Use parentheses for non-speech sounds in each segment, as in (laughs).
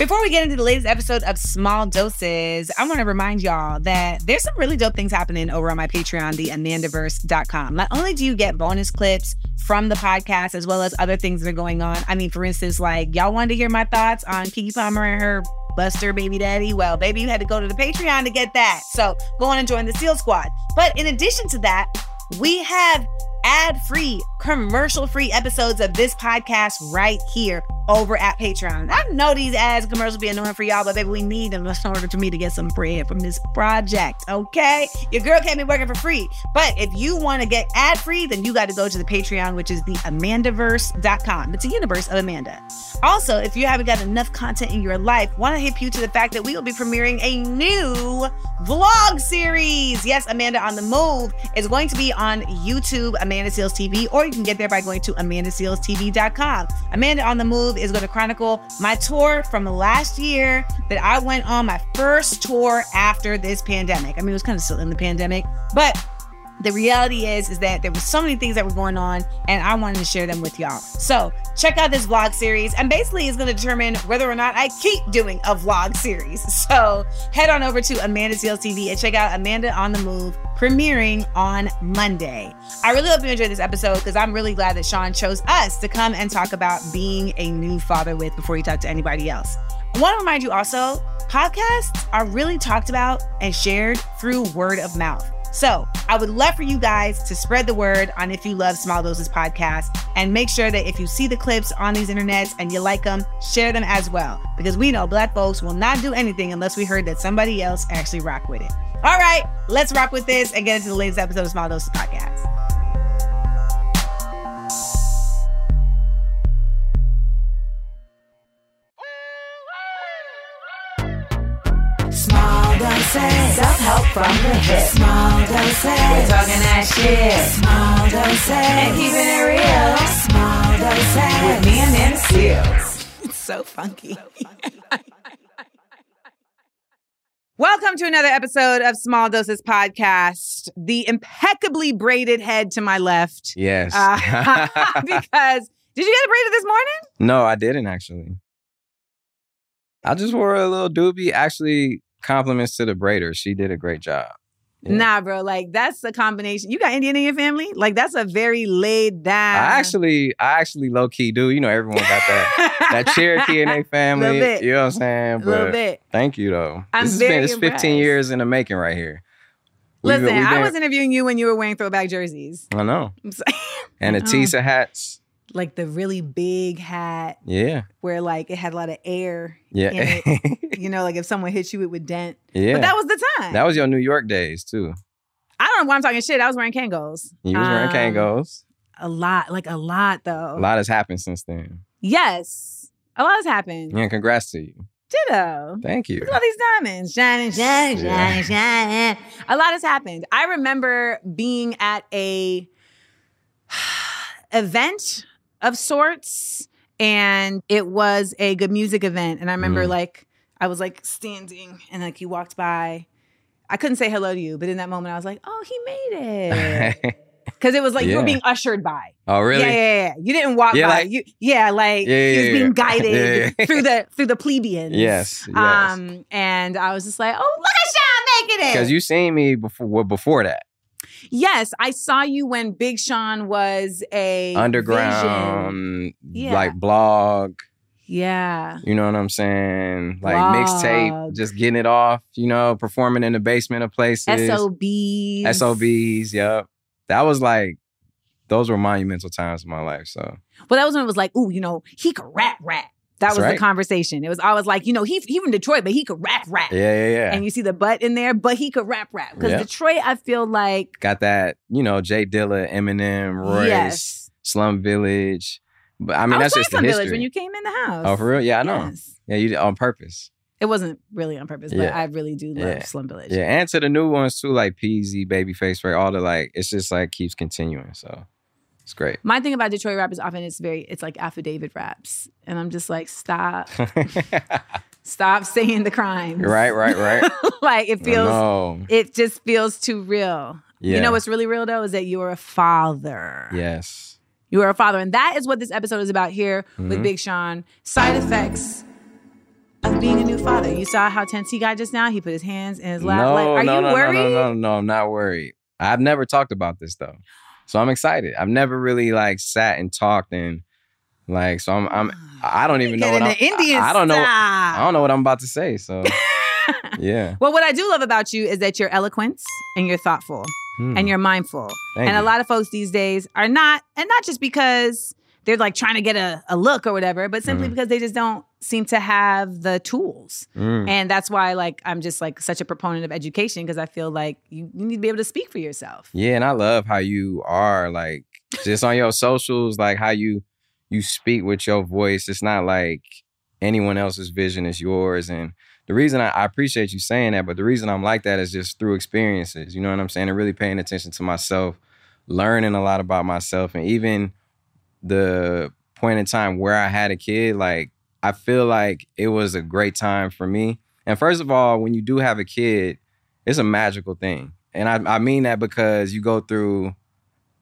Before we get into the latest episode of Small Doses, I want to remind y'all that there's some really dope things happening over on my Patreon, the amandaverse.com. Not only do you get bonus clips from the podcast as well as other things that are going on. I mean, for instance, like y'all wanted to hear my thoughts on Keke Palmer and her Buster baby daddy. Well, baby, you had to go to the Patreon to get that. So go on and join the SEAL Squad. But in addition to that, we have ad free, commercial free episodes of this podcast right here over at Patreon. I know these ads commercials be annoying for y'all, but baby, we need them in order for me to get some bread from this project. Okay, your girl can't be working for free, but if you want to get ad free, then you got to go to the Patreon, which is the Amandaverse.com. It's a universe of Amanda. Also, if you haven't got enough content in your life, want to hip you to the fact that we will be premiering a new vlog series. Yes, Amanda on the Move is going to be on YouTube, Amanda Seales TV, or you can get there by going to amandasealestv.com. Amanda on the Move is going to chronicle my tour from last year that I went on my first tour after this pandemic. I mean, it was kind of still in the pandemic, but the reality is is that there were so many things that were going on and i wanted to share them with y'all. So check out this vlog series and basically it's going to determine whether or not i keep doing a vlog series. (laughs) So head on over to amanda seales tv and check out amanda on the move premiering on monday. I really hope you enjoyed this episode because i'm really glad that sean chose us to come and talk about being a new father with before you talk to anybody else. I want to remind you also podcasts are really talked about and shared through word of mouth so I would love for you guys to spread the word on if you love Small Doses podcast and make sure that if you see the clips on these internets and you like them, share them as well. Because we know black folks will not do anything unless we heard that somebody else actually rock with it. All right, let's rock with this and get into the latest episode of Small Doses podcast. From the hip. Small doses. We're talking that shit. Small doses. And keeping it real. Small doses. With me and them seals. It's so funky. So funky. Welcome to another episode of Small Doses Podcast. The impeccably braided head to my left. Yes. Uh, (laughs) (laughs) because did you get it braided this morning? no, I didn't actually. I just wore a little doobie. Actually, compliments to the braider. She did a great job. Yeah. Nah, bro. Like that's a combination. You got Indian in your family? Like that's a very laid down. I actually, I actually low key do. You know, everyone got that that Cherokee in their (laughs) family. Little bit. You know what I'm saying? a little bit. Thank you though. I'm this has very been it's 15 years in the making right here. We've Listen, been- I was interviewing you when you were wearing throwback jerseys. I know. (laughs) And the Oh. Tisa hats. Like the really big hat Yeah. where like it had a lot of air. Yeah. (laughs) You know, like if someone hit you, it would dent. yeah. But that was the time. that was your New York days too. I don't know why I'm talking shit. I was wearing Kangos. You was wearing Um, Kangos. A lot, like a lot though. A lot has happened since then. Yes. A lot has happened. Yeah, congrats to you. Ditto. Thank you. Look at all these diamonds. Shining, shining, Yeah. shining, shining. A lot has happened. I remember being at a (sighs) event of sorts, and it was a good music event. And I remember Mhm. like I was like standing and like you walked by. I couldn't say hello to you, but in that moment I was like, oh, he made it. (laughs) Because it was like you were being ushered by. oh, really? Yeah, yeah, yeah. You didn't walk Yeah, by. like- you, yeah, like Yeah, he was yeah, being yeah. (laughs) guided Yeah, yeah. through the through the plebeians. Yes, yes. Um, and I was just like, oh, look at Sean making it. Because you seen me before before that. Yes, I saw you when Big Sean was a Underground, Yeah. like blog, Yeah. you know what I'm saying? Like Blog. mixtape, just getting it off, you know, performing in the basement of places. SOBs. SOBs, yep. That was like, those were monumental times in my life. So, Well, that was when it was like, ooh, you know, he could rap rap. That That's was the conversation. It was always like, you know, he he from Detroit, but he could rap rap. yeah, yeah, yeah. And you see the butt in there, but he could rap rap. Because. Detroit, I feel like Got that, you know, J Dilla, Eminem, Royce, yes. Slum Village. But I mean, I that's just the Slum history. Village when you came in the house. oh, for real? Yeah, I know. Yes. Yeah, you did on purpose. It wasn't really on purpose, but Yeah. I really do love Yeah. Slum Village. Yeah, and to the new ones too, like Peezy, Babyface, right? All the like, it's just like keeps continuing. So it's great. My thing about Detroit rap is often it's very it's like affidavit raps, and I'm just like stop, (laughs) stop saying the crimes. right, right, right. (laughs) like it feels No. it just feels too real. Yeah. You know what's really real though is that you're a father. Yes. You are a father, and that is what this episode is about here with Mhm. Big Sean. Side effects of being a new father. You saw how tense he got just now. He put his hands in his lap. No, like, are no, you no, worried? no, no, no, no. I'm not worried. I've never talked about this though, so I'm excited. I've never really like sat and talked and like, so I'm, I'm, I don't even know what I'm. Indian I, I don't know. I don't know what I'm about to say. So (laughs) yeah, Well, what I do love about you is that you're eloquent and you're thoughtful Hmm. and you're mindful. Thank and a lot of folks these days are not, and not just because they're like trying to get a, a look or whatever, but simply Mhm. because they just don't seem to have the tools. Mm. And that's why like I'm just like such a proponent of education because I feel like you, you need to be able to speak for yourself. Yeah, and I love how you are like just on your socials, like how you you speak with your voice. It's not like anyone else's vision is yours. And the reason I, I appreciate you saying that, but the reason I'm like that is just through experiences. You know what I'm saying? And really paying attention to myself, learning a lot about myself, and even the point in time where I had a kid, like I feel like it was a great time for me. And first of all, when you do have a kid, it's a magical thing. And I, I mean that because you go through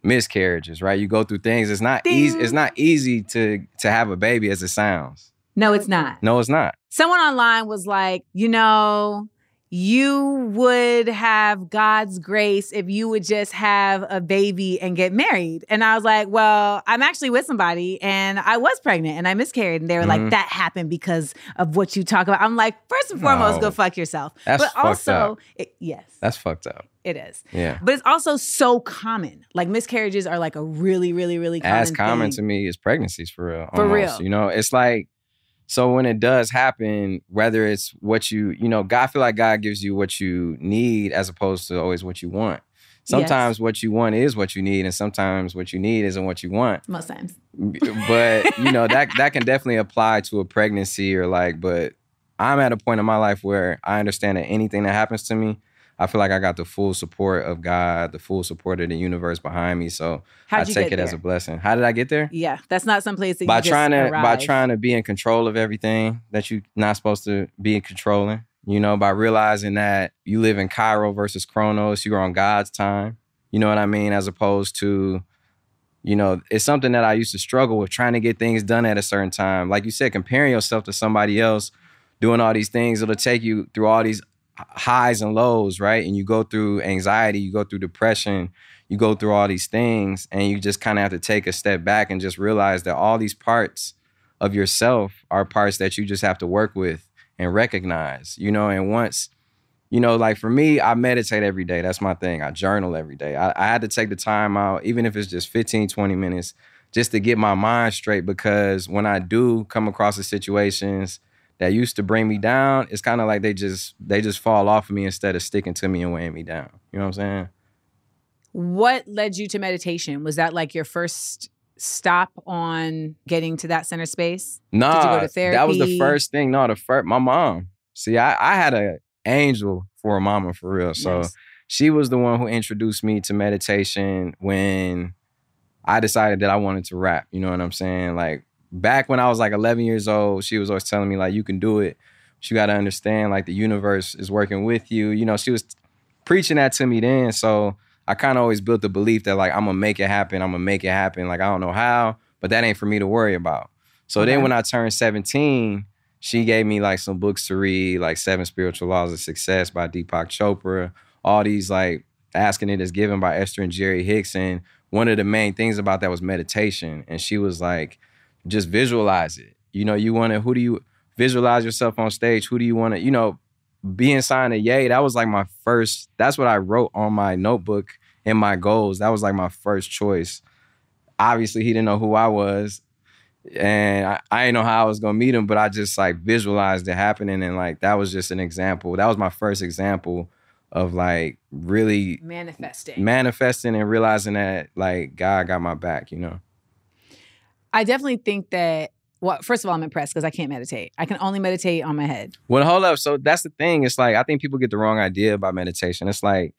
miscarriages, right? You go through things. It's not easy. It's not easy to to have a baby as it sounds. No, it's not. No, it's not. Someone online was like, you know, you would have God's grace if you would just have a baby and get married. And I was like, well, I'm actually with somebody and I was pregnant and I miscarried. And they were like, Mhm. that happened because of what you talk about. I'm like, first and foremost, go fuck yourself. That's but fucked also, up. it, yes, That's fucked up. it is. Yeah. But it's also so common. Like miscarriages are like a really, really, really common As common thing. to me as pregnancies for real. For almost. real. You know, it's like so when it does happen, whether it's what you, you know, God I feel like God gives you what you need as opposed to always what you want. Sometimes what you want is what you need, and sometimes what you need isn't what you want. Most times. but you know that that can definitely apply to a pregnancy or like but i'm at a point in my life where i understand that anything that happens to me i feel like i got the full support of god the full support of the universe behind me so How'd i take it as a blessing. How did i get there? Yeah, that's not some place that by trying to by trying to be in control of everything that you're not supposed to be in controlling you know by realizing that you live in kairos versus chronos you're on god's time you know what i mean as opposed to you know it's something that i used to struggle with trying to get things done at a certain time. Like you said comparing yourself to somebody else doing all these things it'll take you through all these highs and lows right? And you go through anxiety you go through depression you go through all these things and you just kind of have to take a step back and just realize that all these parts of yourself are parts that you just have to work with and recognize you know? And once you know like for me i meditate every day. That's my thing. I journal every day. I, I had to take the time out even if it's just 15 20 minutes just to get my mind straight because when i do come across the situations that used to bring me down it's kind of like they just they just fall off of me instead of sticking to me and weighing me down you know what i'm saying What led you to meditation? Was that like your first stop on getting to that center space? No, Did you go to that was the first thing. No, the first my mom. See, I, I had an angel for a mama for real. So Nice. she was the one who introduced me to meditation when I decided that I wanted to rap. You know what I'm saying? Like back when I was like 11 years old, she was always telling me like you can do it. But you got to understand like the universe is working with you. You know, she was preaching that to me then. So I kind of always built the belief that like I'm gonna make it happen. I'm gonna make it happen. Like I don't know how, but that ain't for me to worry about. So Okay. then when I turned 17, she gave me like some books to read, like Seven Spiritual Laws of Success by Deepak Chopra. All these like Ask and It Is Given by Esther and Jerry Hicks. And one of the main things about that was meditation. And she was like, just visualize it. You know, you want to, who do you visualize yourself on stage? Who do you want to, you know, being signed to Yay, that was like my first, that's what I wrote on my notebook in my goals. That was like my first choice. Obviously, he didn't know who I was. And I, I didn't know how I was gonna meet him, but I just like visualized it happening. And like that was just an example. That was my first example of like really Manifesting. manifesting and realizing that like God got my back, you know. I definitely think that well, first of all, I'm impressed because I can't meditate. I can only meditate on my head. Well, hold up. So that's the thing. It's like I think people get the wrong idea about meditation. It's like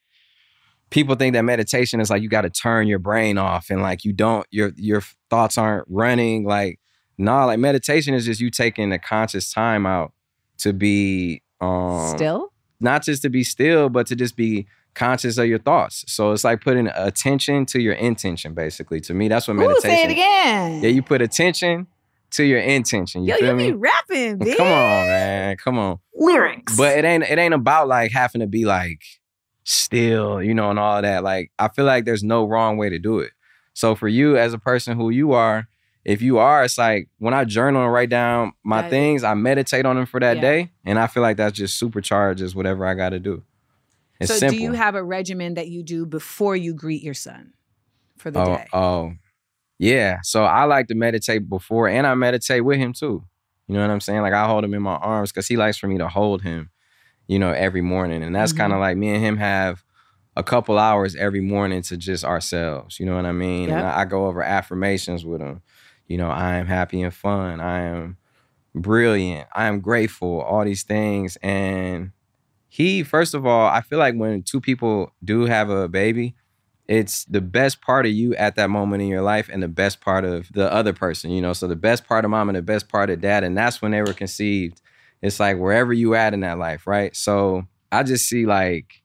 people think that meditation is like you got to turn your brain off and like you don't your your thoughts aren't running. Like no, nah, like meditation is just you taking a conscious time out to be um Still? not just to be still, but to just be conscious of your thoughts. So it's like putting attention to your intention, basically. To me, that's what Ooh, meditation. say it again. Yeah, you put attention to your intention. You Yo, feel you me? be rapping, bitch. (laughs) Come on, man. Come on. Lyrics. But it ain't it ain't about like having to be like still, you know, and all that. Like I feel like there's no wrong way to do it. So for you as a person who you are, if you are, it's like when I journal and write down my things, I meditate on them for that Yeah. day, and I feel like that's just supercharges whatever I got to do. It's so simple. do you have a regimen that you do before you greet your son for the oh, day? oh, yeah. So I like to meditate before, and I meditate with him too. You know what I'm saying? Like I hold him in my arms because he likes for me to hold him. You know, every morning, and that's Mhm. kind of like me and him have a couple hours every morning to just ourselves. You know what I mean? And I, I go over affirmations with him. You know, I am happy and fun. I am brilliant. I am grateful. All these things, and he, first of all, I feel like when two people do have a baby, it's the best part of you at that moment in your life and the best part of the other person, you know. So the best part of mom and the best part of dad, and that's when they were conceived. It's like wherever you at in that life, right? So I just see like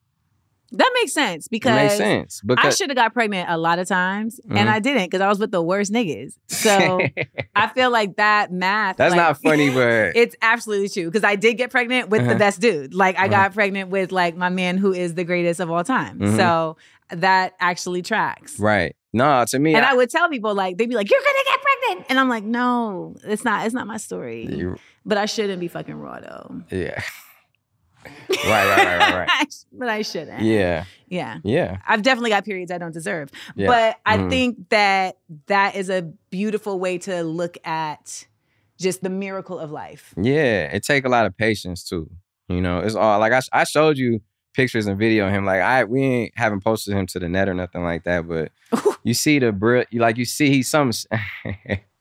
that makes sense because makes sense I should have got pregnant a lot of times and Mhm. I didn't because I was with the worst niggas. So (laughs) I feel like that math. that's like, not (laughs) funny, but It's absolutely true because I did get pregnant with the Uh-huh. best dude. Like I Uh-huh. got pregnant with like my man who is the greatest of all time. Mhm. So that actually tracks. right. No, to me, And I- I would tell people like they'd be like, "You're gonna get pregnant," and I'm like, "No, it's not. It's not my story." you- But I shouldn't be fucking raw though. yeah. Right, right, right, right, right. (laughs) but I shouldn't. Yeah, Yeah. yeah, I've definitely got periods I don't deserve. yeah. But I Mhm. think that that is a beautiful way to look at just the miracle of life. Yeah, it take a lot of patience too. You know, it's all like I, I showed you pictures and video of him. Like I we ain't haven't posted him to the net or nothing like that, but (laughs) you see the like you see he's some (laughs)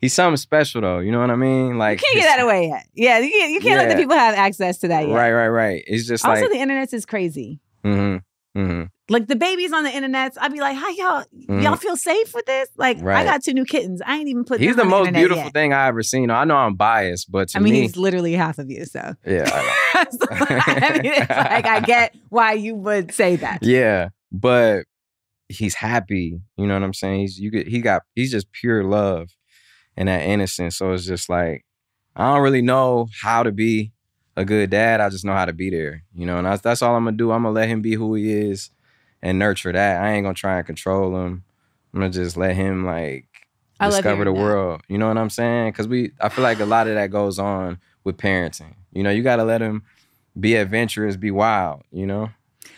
he's something special though. You know what I mean? Like you can't get that away yet. Yeah, you can't, you can't let the people have access to that yet. Right, right, right. It's just Also, like the internet is crazy. mm-hmm, mm-hmm. Like the babies on the internet, I'd be like, "How y'all Mhm. y'all feel safe with this?" Like, I got two new kittens. I ain't even put. He's the most internet beautiful yet. thing I ever seen. I know I'm biased, but to I mean, me, he's literally half of you. So, yeah, I. (laughs) So, (laughs) I mean, it's like I get why you would say that. (laughs) Yeah, but he's happy. You know what I'm saying? He's you get he got he's just pure love and that innocence. So it's just like I don't really know how to be a good dad. I just know how to be there. You know, and that's that's all I'm gonna do. I'm gonna let him be who he is and nurture that. I ain't gonna try and control him. I'm gonna just let him like I discover the that. world. You know what I'm saying? Because we, I feel like a lot of that goes on with parenting. You know, you got to let him be adventurous, be wild. You know.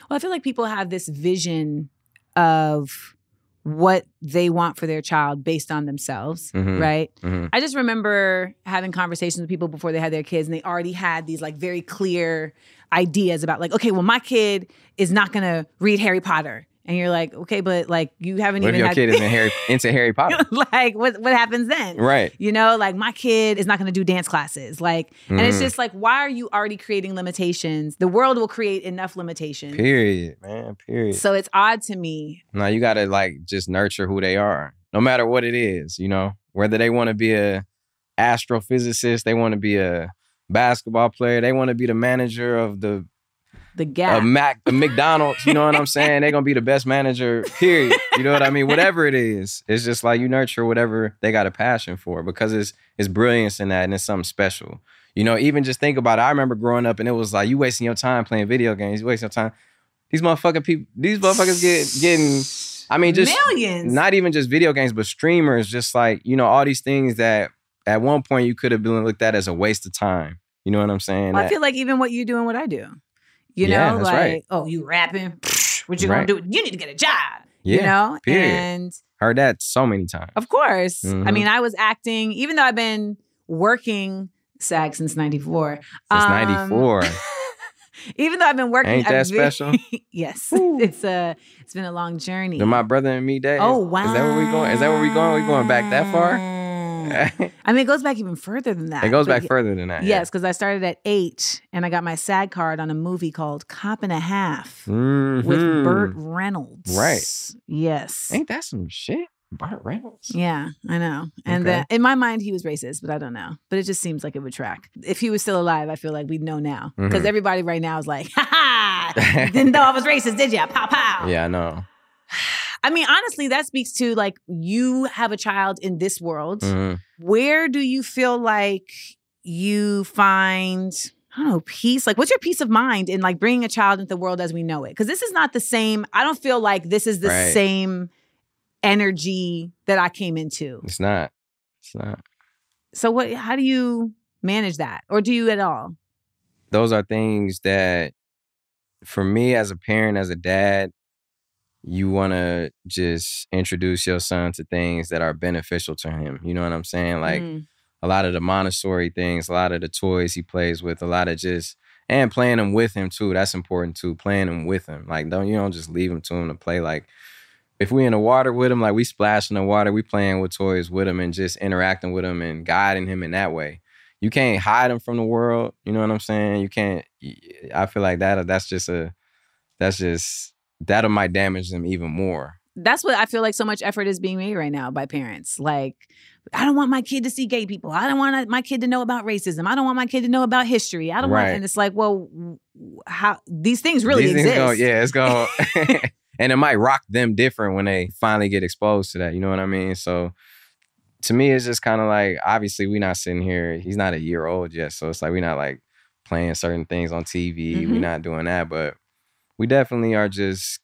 Well, I feel like people have this vision of what they want for their child based on themselves, Mhm. right? Mhm. I just remember having conversations with people before they had their kids and they already had these like very clear ideas about like, okay, well, my kid is not gonna read Harry Potter. And you're like, okay, but like you haven't What if even your had kid is in (laughs) Harry, into Harry Potter? (laughs) like what what happens then? right. You know, like my kid is not going to do dance classes. Like, and it's Mhm. just like, why are you already creating limitations? The world will create enough limitations. Period, man. Period. So it's odd to me. now you got to like just nurture who they are, no matter what it is. You know, whether they want to be a astrophysicist, they want to be a basketball player, they want to be the manager of the The gap. a Mac, a McDonald's. You know what I'm saying? They're gonna be the best manager. Period. You know what I mean? Whatever it is, it's just like you nurture whatever they got a passion for because it's it's brilliance in that and it's something special. You know, even just think about it. I remember growing up and it was like you wasting your time playing video games. You wasting your time. These motherfucking people. These motherfuckers get getting. I mean, just millions. not even just video games, but streamers. Just like you know, all these things that at one point you could have been looked at as a waste of time. You know what I'm saying? Well, I feel like even what you do and what I do. You Yeah, know, like, right. oh, you rapping? What you Right. gonna do? You need to get a job. yeah, you know, period. and heard that so many times. Of course. I Mhm. mean, I was acting, even though I've been working SAG since 94. Since Um, '94. (laughs) Even though I've been working. Ain't that been- (laughs) special? yes. (laughs) It's a it's been a long journey. My brother and me days. oh wow. Is that where we going? Is that where we going? We going back that far? (laughs) I mean, it goes back even further than that. it goes back further than that. Yes, because I started at eight and I got my SAG card on a movie called Cop and a Half yeah. with. Burt Reynolds. Right. Yes. Ain't that some shit? Burt Reynolds. Yeah, I know. And Okay. uh, in my mind, he was racist, but I don't know. But it just seems like it would track. If he was still alive, I feel like we'd know now. Because Mhm. everybody right now is like, ha ha, didn't know I was racist, did ya? Pow, pow. Yeah, I know. (sighs) (sighs) (sighs) I mean, honestly, that speaks to like you have a child in this world. Mhm. Where do you feel like you find, I don't know, peace? Like, what's your peace of mind in like bringing a child into the world as we know it? Because this is not the same. I don't feel like this is the Right. same energy that I came into. It's not. It's not. So, what? How do you manage that, or do you at all? Those are things that, for me as a parent, as a dad, you want to just introduce your son to things that are beneficial to him. You know what I'm saying? Like Mm. a lot of the Montessori things, a lot of the toys he plays with, a lot of just and playing them with him too. That's important too. Playing them with him. Like don't you don't just leave him to him to play. Like if we in the water with him, like we splash in the water, we playing with toys with him and just interacting with him and guiding him in that way. You can't hide him from the world. You know what I'm saying? You can't. I feel like that. That's just a. That's just that might damage them even more. That's what I feel like. So much effort is being made right now by parents. Like, I don't want my kid to see gay people. I don't want my kid to know about racism. I don't want my kid to know about history. I don't want. Right. And it's like, well, how these things really These things exist? go- yeah, it's going (laughs) (laughs) and it might rock them different when they finally get exposed to that. You know what I mean? So to me, it's just kind of like obviously we're not sitting here. He's not a year old yet, so it's like we're not like playing certain things on TV. Mhm. We're not doing that, but we definitely are just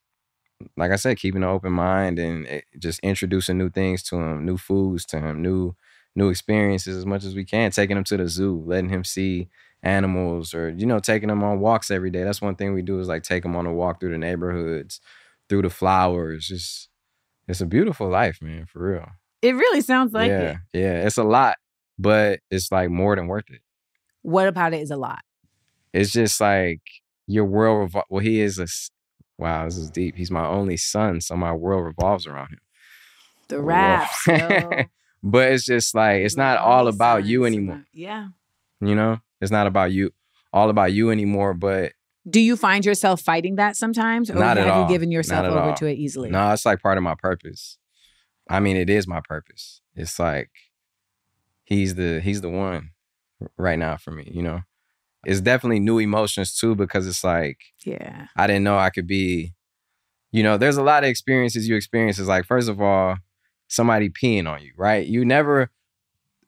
like I said, keeping an open mind and eh, just introducing new things to him, new foods to him, new new experiences as much as we can. Taking him to the zoo, letting him see animals, or you know, taking him on walks every day. That's one thing we do is like take him on a walk through the neighborhoods, through the flowers. Just it's a beautiful life, man, for real. It really sounds like yeah, it. yeah, it's a lot, but it's like more than worth it. What about it is a lot? It's just like your world. Revol- well, he is a. Wow, this is deep. He's my only son, so my world revolves around him. The raps, (laughs) but it's just like it's not all about you anymore. Yeah. You know, it's not about you, all about you anymore. But Do you find yourself fighting that sometimes, or Not have you given yourself over all. to it easily? no, it's like part of my purpose. I mean, it is my purpose. It's like he's the he's the one right now for me. You know, it's definitely new emotions too because it's like Yeah. I didn't know I could be. You know, there's a lot of experiences you experience. Is like first of all, somebody peeing on you, right? You never.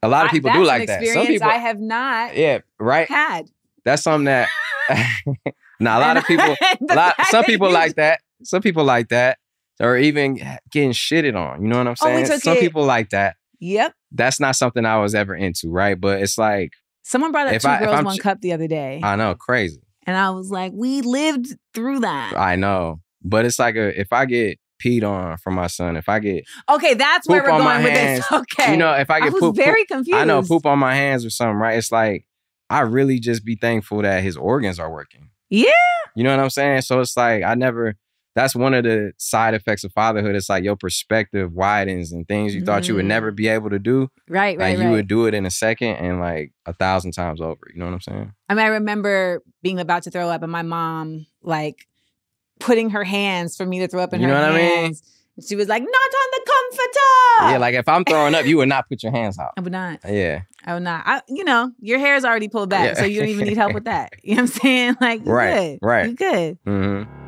A lot of I- people that's do like that. Some experience people, I have not yeah, right. had. That's something that. (laughs) now a lot of people, (laughs) a lot, some people like that. Some people like that, or even getting shitted on. You know what I'm Oh, saying? took some it- people like that. Yep. That's not something I was ever into, right? But it's like Someone brought up If two I- girls, one ch- cup the other day, I know, crazy. and I was like, "We lived through that." I know, but it's like a if I get peed on from my son, if I get Okay, that's where we're going with hands. this. (laughs) Okay, you know, if I I get was poop, very poop- confused. I know poop on my hands or something, right? It's like I really just be thankful that his organs are working. Yeah. You know what I'm saying? So it's like I never that's one of the side effects of fatherhood. It's like your perspective widens and things you thought you would never be able to do. Right, right, like you right. would do it in a second and like a thousand times over. You know what I'm saying? I mean, I remember being about to throw up, and my mom like putting her hands for me to throw up in You her know what I mean? hands. She was like, "Not on the comforter." Yeah, like if I'm throwing up, you would not put your hands out. I would not. Yeah. I would not. I, you know, your hair is already pulled back, Yeah. so you don't even need help with that. You know what I'm saying? (laughs) Like, you (laughs) Right, good. right. You good. hmm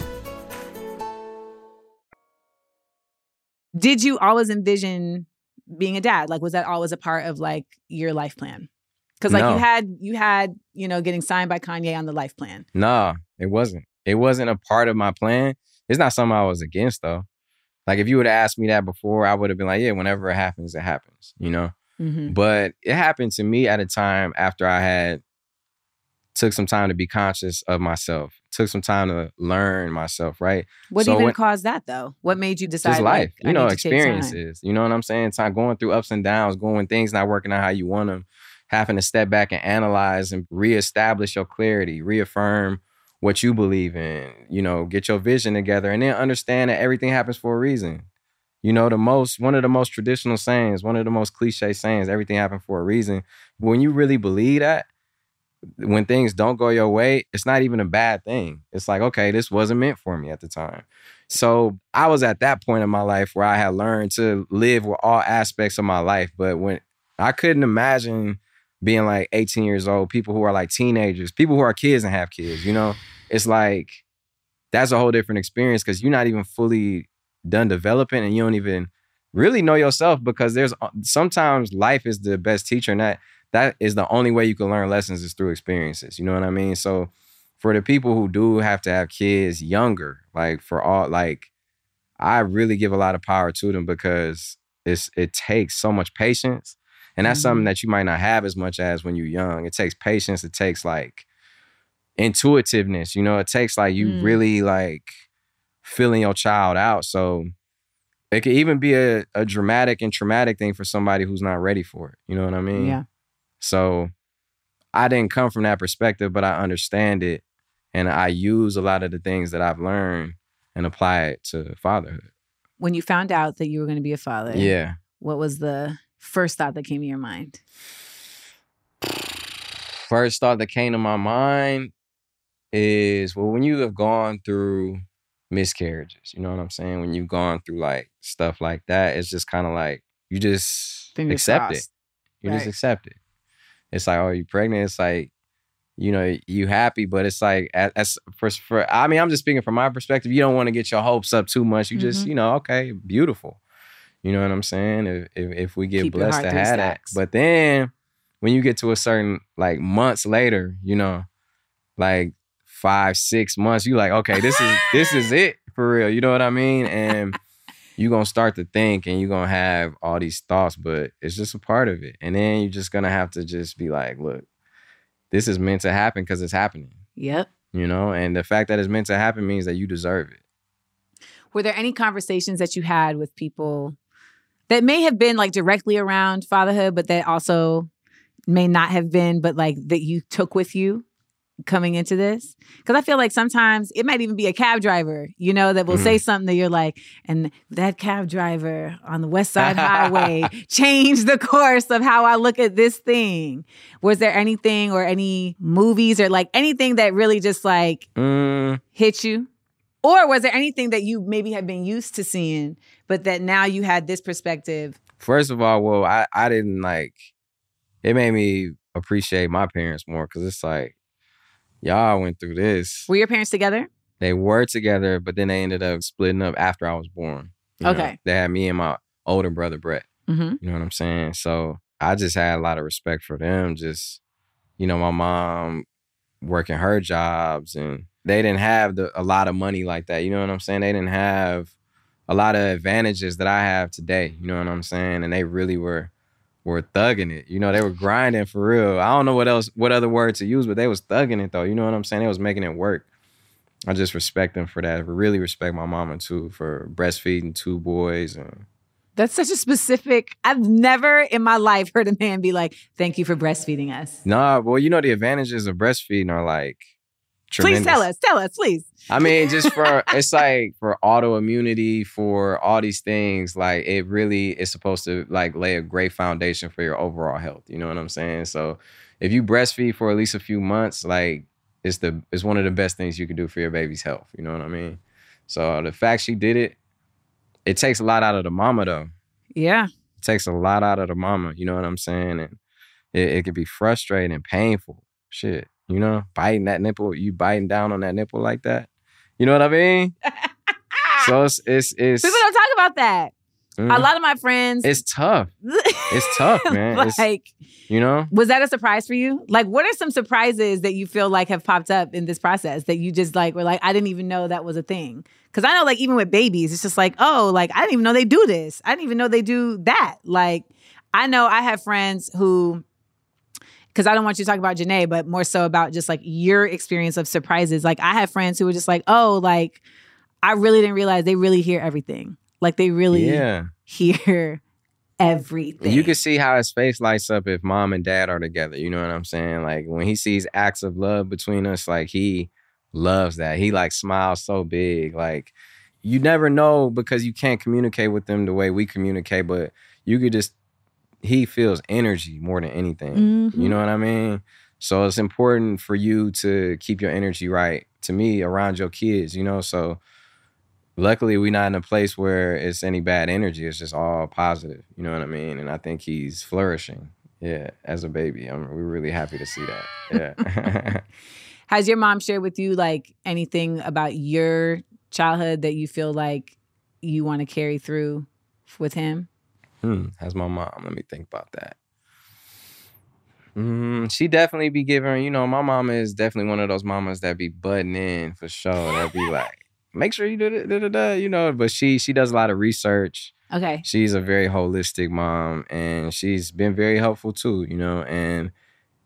Did you always envision being a dad? Like, was that always a part of like your life plan? Because like No. you had, you had, you know, getting signed by Kanye on the life plan. Nah, it wasn't. It wasn't a part of my plan. It's not something I was against though. Like if you would have asked me that before, I would have been like, yeah, whenever it happens, it happens, you know? Mhm. But it happened to me at a time after I had took some time to be conscious of myself, took some time to learn myself, right? What So even when- caused that though? What made you decide? Just like, life, I you know, need to take time? experiences. You know what I'm saying? Time going through ups and downs, going things not working out how you want them, having to step back and analyze and reestablish your clarity, reaffirm what you believe in, you know, get your vision together and then understand that everything happens for a reason. You know, the most one of the most traditional sayings, one of the most cliche sayings, everything happened for a reason. When you really believe that, when things don't go your way, it's not even a bad thing. It's like, okay, this wasn't meant for me at the time. So I was at that point in my life where I had learned to live with all aspects of my life. But when I couldn't imagine being like 18 years old, people who are like teenagers, people who are kids and have kids, you know, it's like that's a whole different experience because you're not even fully done developing and you don't even really know yourself because there's uh, sometimes life is the best teacher and that that is the only way you can learn lessons is through experiences. You know what I mean? So for the people who do have to have kids younger, like for all like I really give a lot of power to them because it's it takes so much patience. And that's something that you might not have as much as when you're young. It takes patience, it takes like intuitiveness, you know, it takes like you Mm. really like filling your child out. So it could even be a, a dramatic and traumatic thing for somebody who's not ready for it. You know what I mean? Yeah. So I didn't come from that perspective, but I understand it and I use a lot of the things that I've learned and apply it to fatherhood. When you found out that you were going to be a father, Yeah. what was the first thought that came to your mind? First thought that came to my mind is well, when you have gone through miscarriages, you know what I'm saying? When you've gone through like stuff like that, it's just kind of like you just Fingers accept it. crossed. You just accept it. It's like, oh, you pregnant? It's like, you know, you happy, but it's like, as, for, for, I mean, I'm just speaking from my perspective. You don't want to get your hopes up too much. You just, Mhm. you know, okay, beautiful. You know what I'm saying? If if, if we get Keep blessed to have that, but then when you get to a certain like months later, you know, like five, six months, you like, okay, this is this is (laughs) it for real. You know what I mean? And you're gonna start to think and you're gonna have all these thoughts, but it's just a part of it. And then you're just gonna have to just be like, look, this is meant to happen because it's happening, Yep. you know? And the fact that it's meant to happen means that you deserve it. Were there any conversations that you had with people that may have been like directly around fatherhood, but that also may not have been, but like that you took with you coming into this? Because I feel like sometimes it might even be a cab driver, you know, that will say something that you're like, and that cab driver on the West Side (laughs) Highway changed the course of how I look at this thing. Was there anything or any movies or like anything that really just like Mm, hit you? Or was there anything that you maybe had been used to seeing, but that now you had this perspective? first of all, well, I, I didn't like it made me appreciate my parents more because it's like, y'all went through this. Were your parents together? they were together, but then they ended up splitting up after I was born. you know? Okay. They had me and my older brother Brett. Mm-hmm. You know what I'm saying? So I just had a lot of respect for them. Just, you know, my mom working her jobs and they didn't have the, a lot of money like that. You know what I'm saying? They didn't have a lot of advantages that I have today. You know what I'm saying? And they really were were thugging it. You know, they were grinding for real. I don't know what else what other word to use, but they was thugging it though. You know what I'm saying? They was making it work. I just respect them for that. I really respect my mama too for breastfeeding two boys and That's such a specific. I've never in my life heard a man be like, "Thank you for breastfeeding us." Nah, well, you know the advantages of breastfeeding are like Please tell us. Tell us, please. I mean, just for it's like for autoimmunity, for all these things, like it really is supposed to like lay a great foundation for your overall health. You know what I'm saying? So if you breastfeed for at least a few months, like it's the it's one of the best things you can do for your baby's health. You know what I mean? So the fact she did it, it takes a lot out of the mama though. Yeah. It takes a lot out of the mama. You know what I'm saying? And it, it could be frustrating and painful. Shit. You know, biting that nipple, you biting down on that nipple like that. You know what I mean? (laughs) so it's it's it's People don't talk about that. Mm. A lot of my friends. It's tough. It's tough, (laughs) man. It's- like, You know? was that a surprise for you? Like, what are some surprises that you feel like have popped up in this process that you just like were like, I didn't even know that was a thing? Because I know, like, even with babies, it's just like, oh, like I didn't even know they do this. I didn't even know they do that. Like, I know I have friends who. Because I don't want you to talk about Jhené, but more so about just like your experience of surprises. Like I have friends who were just like, "Oh, like I really didn't realize they really hear everything. Like they really Yeah. hear everything." You can see how his face lights up if mom and dad are together. You know what I'm saying? Like when he sees acts of love between us, like he loves that. He like smiles so big. Like you never know because you can't communicate with them the way we communicate, but you could just he feels energy more than anything. Mhm. You know what I mean? So it's important for you to keep your energy right to me around your kids, you know? So luckily we're not in a place where it's any bad energy. It's just all positive. You know what I mean? And I think he's flourishing. Yeah, as a baby. I'm we're really happy to see that. Yeah. (laughs) Has your mom shared with you like anything about your childhood that you feel like you want to carry through with him? Hmm, how's my mom? Let me think about that. Mm, she definitely be giving, you know, my mama is definitely one of those mamas that be butting in for sure. That be (laughs) like, make sure you do it, da, da, da, you know. But she she does a lot of research. Okay. She's a very holistic mom, and she's been very helpful too, you know. And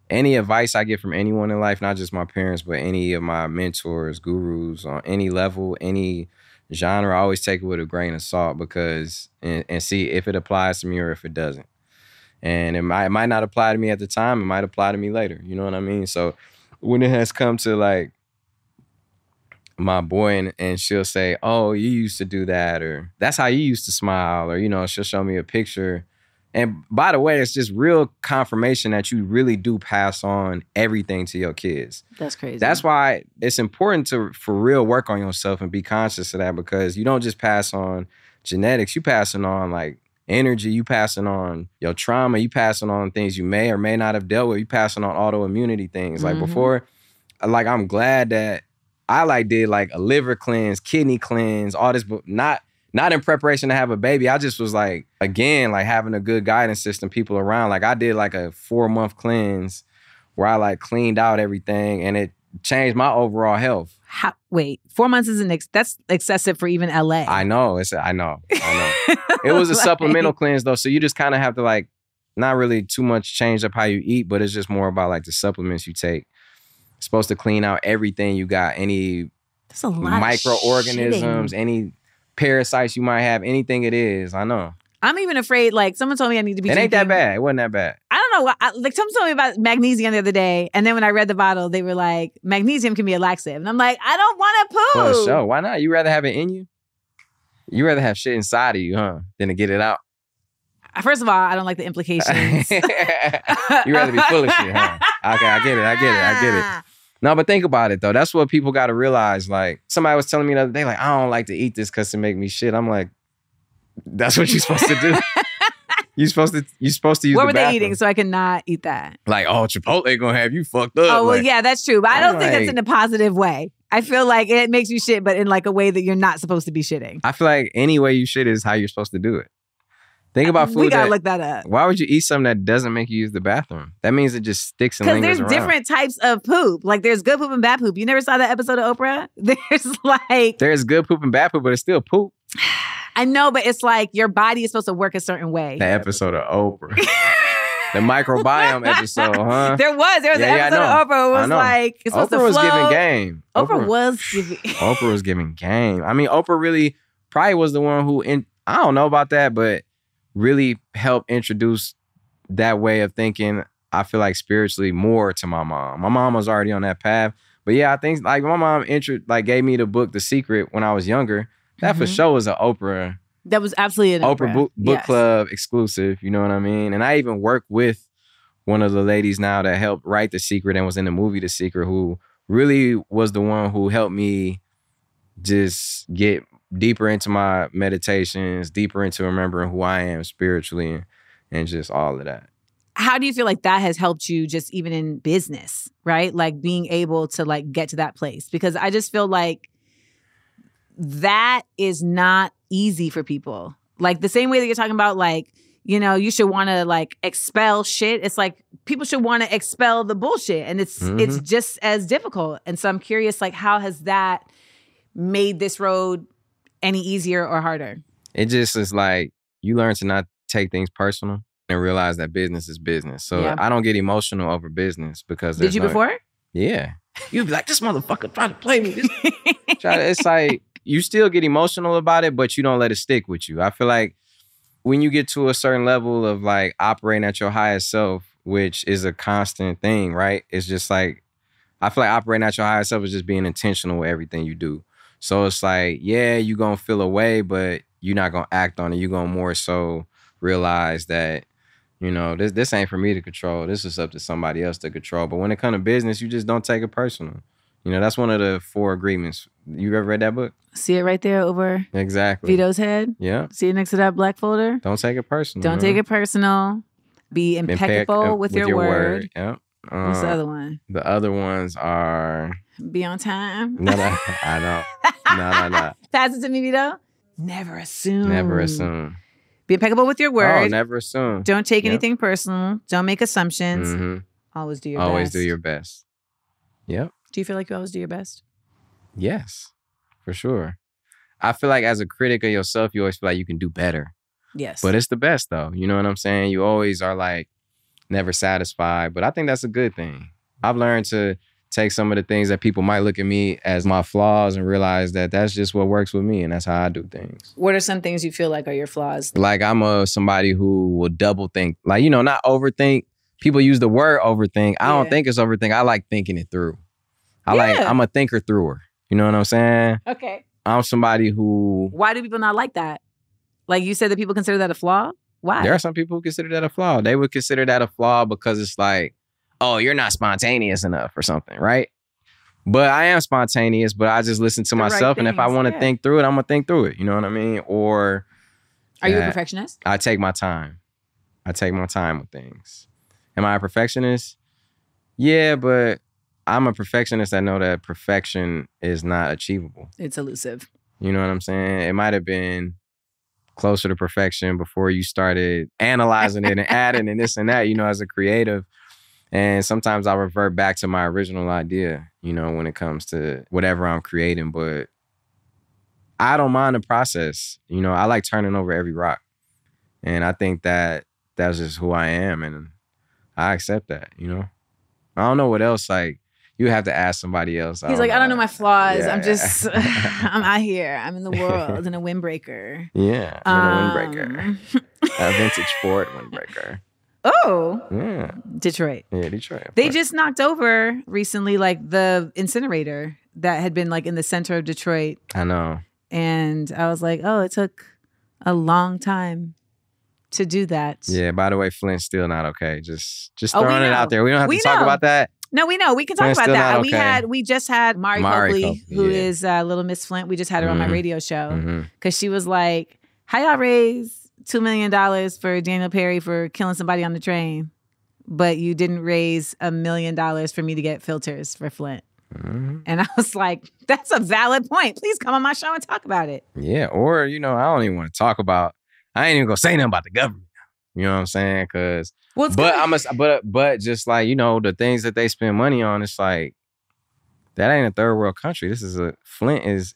any advice I get from anyone in life, not just my parents, but any of my mentors, gurus on any level, any genre, I always take it with a grain of salt because and, and see if it applies to me or if it doesn't. And it might it might not apply to me at the time, it might apply to me later. You know what I mean? So when it has come to like my boy and, and she'll say, Oh, you used to do that, or that's how you used to smile, or you know, she'll show me a picture. And by the way, it's just real confirmation that you really do pass on everything to your kids. That's crazy. That's why it's important to for real work on yourself and be conscious of that because you don't just pass on genetics, you passing on like energy, you passing on your trauma, you passing on things you may or may not have dealt with, you passing on autoimmunity things. Like Mhm. before, like I'm glad that I like did like a liver cleanse, kidney cleanse, all this, but not not in preparation to have a baby. I just was like, again, like having a good guidance system, people around. Like I did like a four month cleanse where I like cleaned out everything and it changed my overall health. How, wait, four months isn't ex- that's excessive for even LA. I know. It's I know. I know. (laughs) It was a supplemental cleanse though, so you just kind of have to like not really too much change up how you eat, but it's just more about like the supplements you take. It's supposed to clean out everything you got, any That's a lot. microorganisms, any parasites you might have, anything it is. I know. I'm even afraid. Like someone told me I need to be. It ain't that bad. It wasn't that bad. I don't know. I, like someone told me about magnesium the other day, and then when I read the bottle, they were like, magnesium can be a laxative, and I'm like, I don't want to For poo. sure. Why not? You rather have it in you? You rather have shit inside of you, huh? Than to get it out. Uh, first of all, I don't like the (laughs) implications. you rather be full of shit, huh? Okay, I get it. I get it. I get it. (laughs) No, but think about it though. That's what people got to realize. Like somebody was telling me the other day, like I don't like to eat this because it make me shit. I'm like, that's what you're supposed to do. (laughs) you're supposed to. You're supposed to use. What were they eating so I could not eat that? Like, oh, Chipotle gonna have you fucked up. Oh well, Like, yeah, that's true. But I I'm don't think that's in a positive way. I feel like it makes you shit, but in like a way that you're not supposed to be shitting. I feel like any way you shit is how you're supposed to do it. Think about food. we gotta that- look that up. Why would you eat something that doesn't make you use the bathroom? That means it just sticks and Because there's around. different types of poop. Like there's good poop and bad poop. You never saw that episode of Oprah? (laughs) There's like There's good poop and bad poop, but it's still poop. (sighs) I know, but it's like your body is supposed to work a certain way. The episode of Oprah, the microbiome episode, huh? (laughs) There was there was Yeah, an episode know. of Oprah. It was like it's supposed Oprah to was giving game. Oprah, was (sighs) giving. Oprah was giving game. I mean, Oprah really probably was the one who, in, I don't know about that, but really helped introduce that way of thinking. I feel like spiritually more to my mom. My mom was already on that path, but yeah, I think like my mom intro like gave me the book The Secret when I was younger. That for Mhm. sure was an Oprah That was absolutely an Oprah, Oprah, book, book Yes. club exclusive. You know what I mean? And I even work with one of the ladies now that helped write The Secret and was in the movie The Secret, who really was the one who helped me just get deeper into my meditations, deeper into remembering who I am spiritually, and just all of that. How do you feel like that has helped you just even in business, right? Like being able to like get to that place because I just feel like that is not easy for people. Like the same way that you're talking about, like, you know, you should want to like expel shit. It's like people should want to expel the bullshit. And it's it's mm-hmm. just as difficult. And so I'm curious, like, how has that made this road any easier or harder? it just is like you learn to not take things personal and realize that business is business. So Yeah. I don't get emotional over business because Did you no- before? Yeah. You'd be like, this motherfucker trying to play me. (laughs) Try to- it's like you still get emotional about it, but you don't let it stick with you. I feel like when you get to a certain level of like operating at your highest self, which is a constant thing, right? It's just like I feel like operating at your highest self is just being intentional with everything you do. So it's like, yeah, you're gonna feel a way, but you're not gonna act on it. You're gonna more so realize that, you know, this this ain't for me to control. This is up to somebody else to control. But when it comes to business, you just don't take it personal. You know, that's one of the four agreements. You ever read that book? See it right there over Exactly. Vito's head. Yeah. See it next to that black folder. Don't take it personal. Don't take it personal. Be Impeccable uh, impeccable with, your, word. Yeah. What's the Uh, other one? The other ones are Be on time. no, no, (laughs) I know. No, no, no. (laughs) Pass it to me, Vito. Never assume. Never assume. Be impeccable with your words. Oh, never assume. Don't take Yep. anything personal. Don't make assumptions. Mhm. Always do your Always best. do your best. Yep. Do you feel like you always do your best? Yes, for sure. I feel like as a critic of yourself, you always feel like you can do better. Yes. But it's the best though. You know what I'm saying? You always are like never satisfied. But I think that's a good thing. Mm-hmm. I've learned to take some of the things that people might look at me as my flaws and realize that that's just what works with me and that's how I do things. what are some things you feel like are your flaws? Like I'm a somebody who will double think. Like, you know, not overthink. People use the word overthink. I don't think it's overthink. I like thinking it through. I like I'm a thinker througher. You know what I'm saying? Okay. I'm somebody who Why do people not like that? Like you said that people consider that a flaw? Why? There are some people who consider that a flaw. They would consider that a flaw because it's like, oh, you're not spontaneous enough or something, right? But I am spontaneous, but I just listen to The right myself. and if I want to yeah. think through it, I'm going to think through it. You know what I mean? Or are you a perfectionist? I take my time. I take my time with things. Am I a perfectionist? Yeah, but I'm a perfectionist I know that perfection is not achievable. It's elusive. You know what I'm saying? It might have been closer to perfection before you started analyzing it and (laughs) adding and this and that, you know, as a creative. And sometimes I revert back to my original idea, you know, when it comes to whatever I'm creating. But I don't mind the process. You know, I like turning over every rock. And I think that that's just who I am. And I accept that, you know? I don't know what else, like, you have to ask somebody else. He's like, I don't know my flaws. Yeah, I'm just, (laughs) (laughs) I'm out here. I'm in the world and a windbreaker. Yeah, I'm a windbreaker. Um, (laughs) a vintage Ford windbreaker. oh, Yeah, Detroit. yeah, Detroit. They just knocked over recently, like the incinerator that had been like in the center of Detroit. I know. And I was like, oh, it took a long time to do that. Yeah. By the way, Flint's still not okay. Just, just Oh, throwing it out there. We don't have We to talk know. about that. No, we know. We can talk about that. not We had we just had Mari, Mari Copeny, Copeny, who yeah. is uh, Little Miss Flint. We just had her on my Mhm. radio show because she was like, "How y'all raise two million dollars for Daniel Penny for killing somebody on the train, but you didn't raise a million dollars for me to get filters for Flint?" hmm And I was like, "That's a valid point. Please come on my show and talk about it." Yeah. Or you know, I don't even want to talk about. I ain't even gonna say nothing about the government. You know what I'm saying? Because, Well, but good. I'm a, but but just like you know the things that they spend money on, it's like that ain't a third world country. This is a Flint is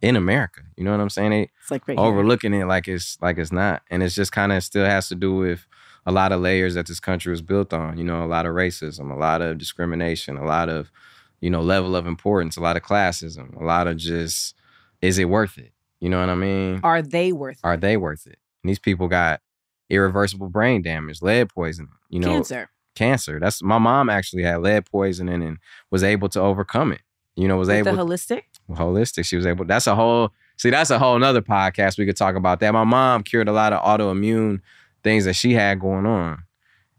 in America. You know what I'm saying? They, it's like right here. overlooking it like it's like it's not and it's just kind of still has to do with a lot of layers that this country was built on you know a lot of racism a lot of discrimination a lot of you know level of importance a lot of classism a lot of just is it worth it you know what i mean Are they worth it are they worth it and these people got irreversible brain damage lead poisoning you know cancer? cancer that's my mom actually had lead poisoning and was able to overcome it you know was With able the holistic. holistic. She was able. That's a whole. See, that's a whole nother podcast. We could talk about that. My mom cured a lot of autoimmune things that she had going on,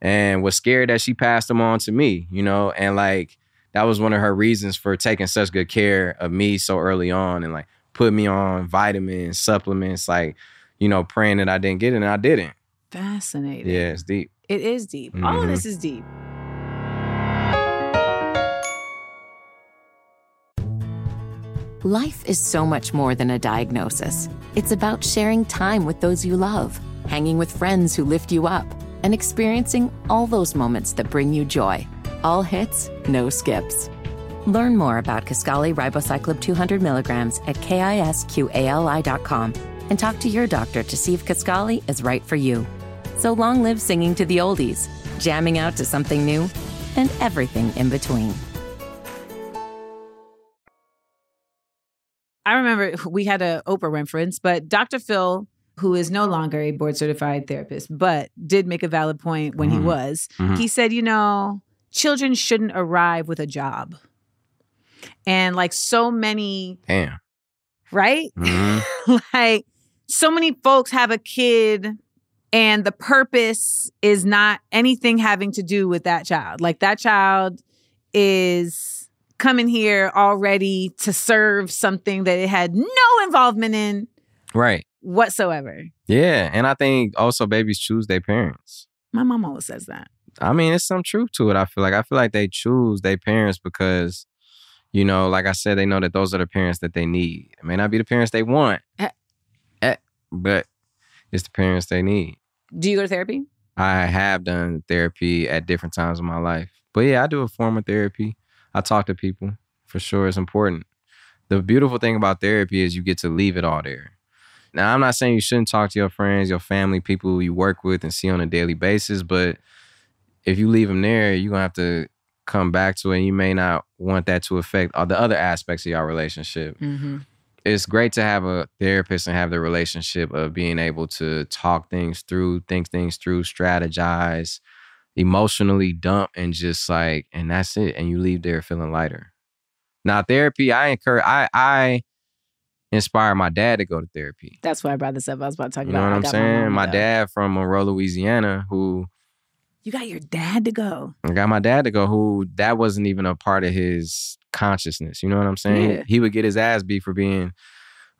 and was scared that she passed them on to me. You know, and like that was one of her reasons for taking such good care of me so early on, and like put me on vitamins, supplements, like you know, praying that I didn't get it, and I didn't. Fascinating. Yeah, it's deep. It is deep. All of Mhm. this is deep. Life is so much more than a diagnosis. It's about sharing time with those you love, hanging with friends who lift you up, and experiencing all those moments that bring you joy. All hits, no skips. Learn more about Kisqali Ribociclib 200 milligrams at kisqali.com and talk to your doctor to see if Kisqali is right for you. So long live singing to the oldies, jamming out to something new, and everything in between. I remember we had a Oprah reference, but Dr. Phil, who is no longer a board certified therapist, but did make a valid point when Mhm. he was. Mhm. He said, you know, children shouldn't arrive with a job. And like so many, Damn. right? Mhm. (laughs) like so many folks have a kid and the purpose is not anything having to do with that child. Like that child is coming here already to serve something that it had no involvement in Right. whatsoever. Yeah. And I think also babies choose their parents. My mom always says that. I mean, it's some truth to it. I feel like I feel like they choose their parents because, you know, like I said, they know that those are the parents that they need. It may not be the parents they want, Eh. eh, but it's the parents they need. Do you go to therapy? I have done therapy at different times in my life, but yeah, I do a form of therapy. I talk to people for sure. It's important. The beautiful thing about therapy is you get to leave it all there. Now, I'm not saying you shouldn't talk to your friends, your family, people you work with and see on a daily basis, but if you leave them there, you're gonna have to come back to it. And you may not want that to affect all the other aspects of your relationship. Mm-hmm. It's great to have a therapist and have the relationship of being able to talk things through, think things through, strategize, emotionally dump, and just like, and that's it. And you leave there feeling lighter. Now, therapy, I encourage, I, I inspire my dad to go to therapy. That's why I brought this up. I was about to talk You know about what I'm saying? My, to go. dad from Monroe, Louisiana, who You got your dad to go. I got my dad to go, who that wasn't even a part of his consciousness. You know what I'm saying? Yeah. He would get his ass beat for being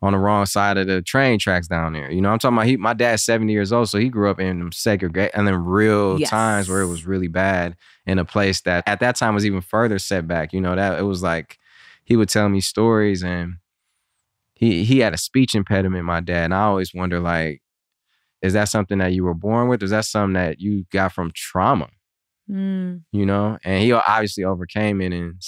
on the wrong side of the train tracks down there. You know, I'm talking about he my dad's 70 years old, so he grew up in them segregate and then real Yes. times where it was really bad in a place that at that time was even further set back. You know, that it was like he would tell me stories and he he had a speech impediment, my dad. And I always wonder like, is that something that you were born with? Is that something that you got from trauma? Mm. you know, and he obviously overcame it. And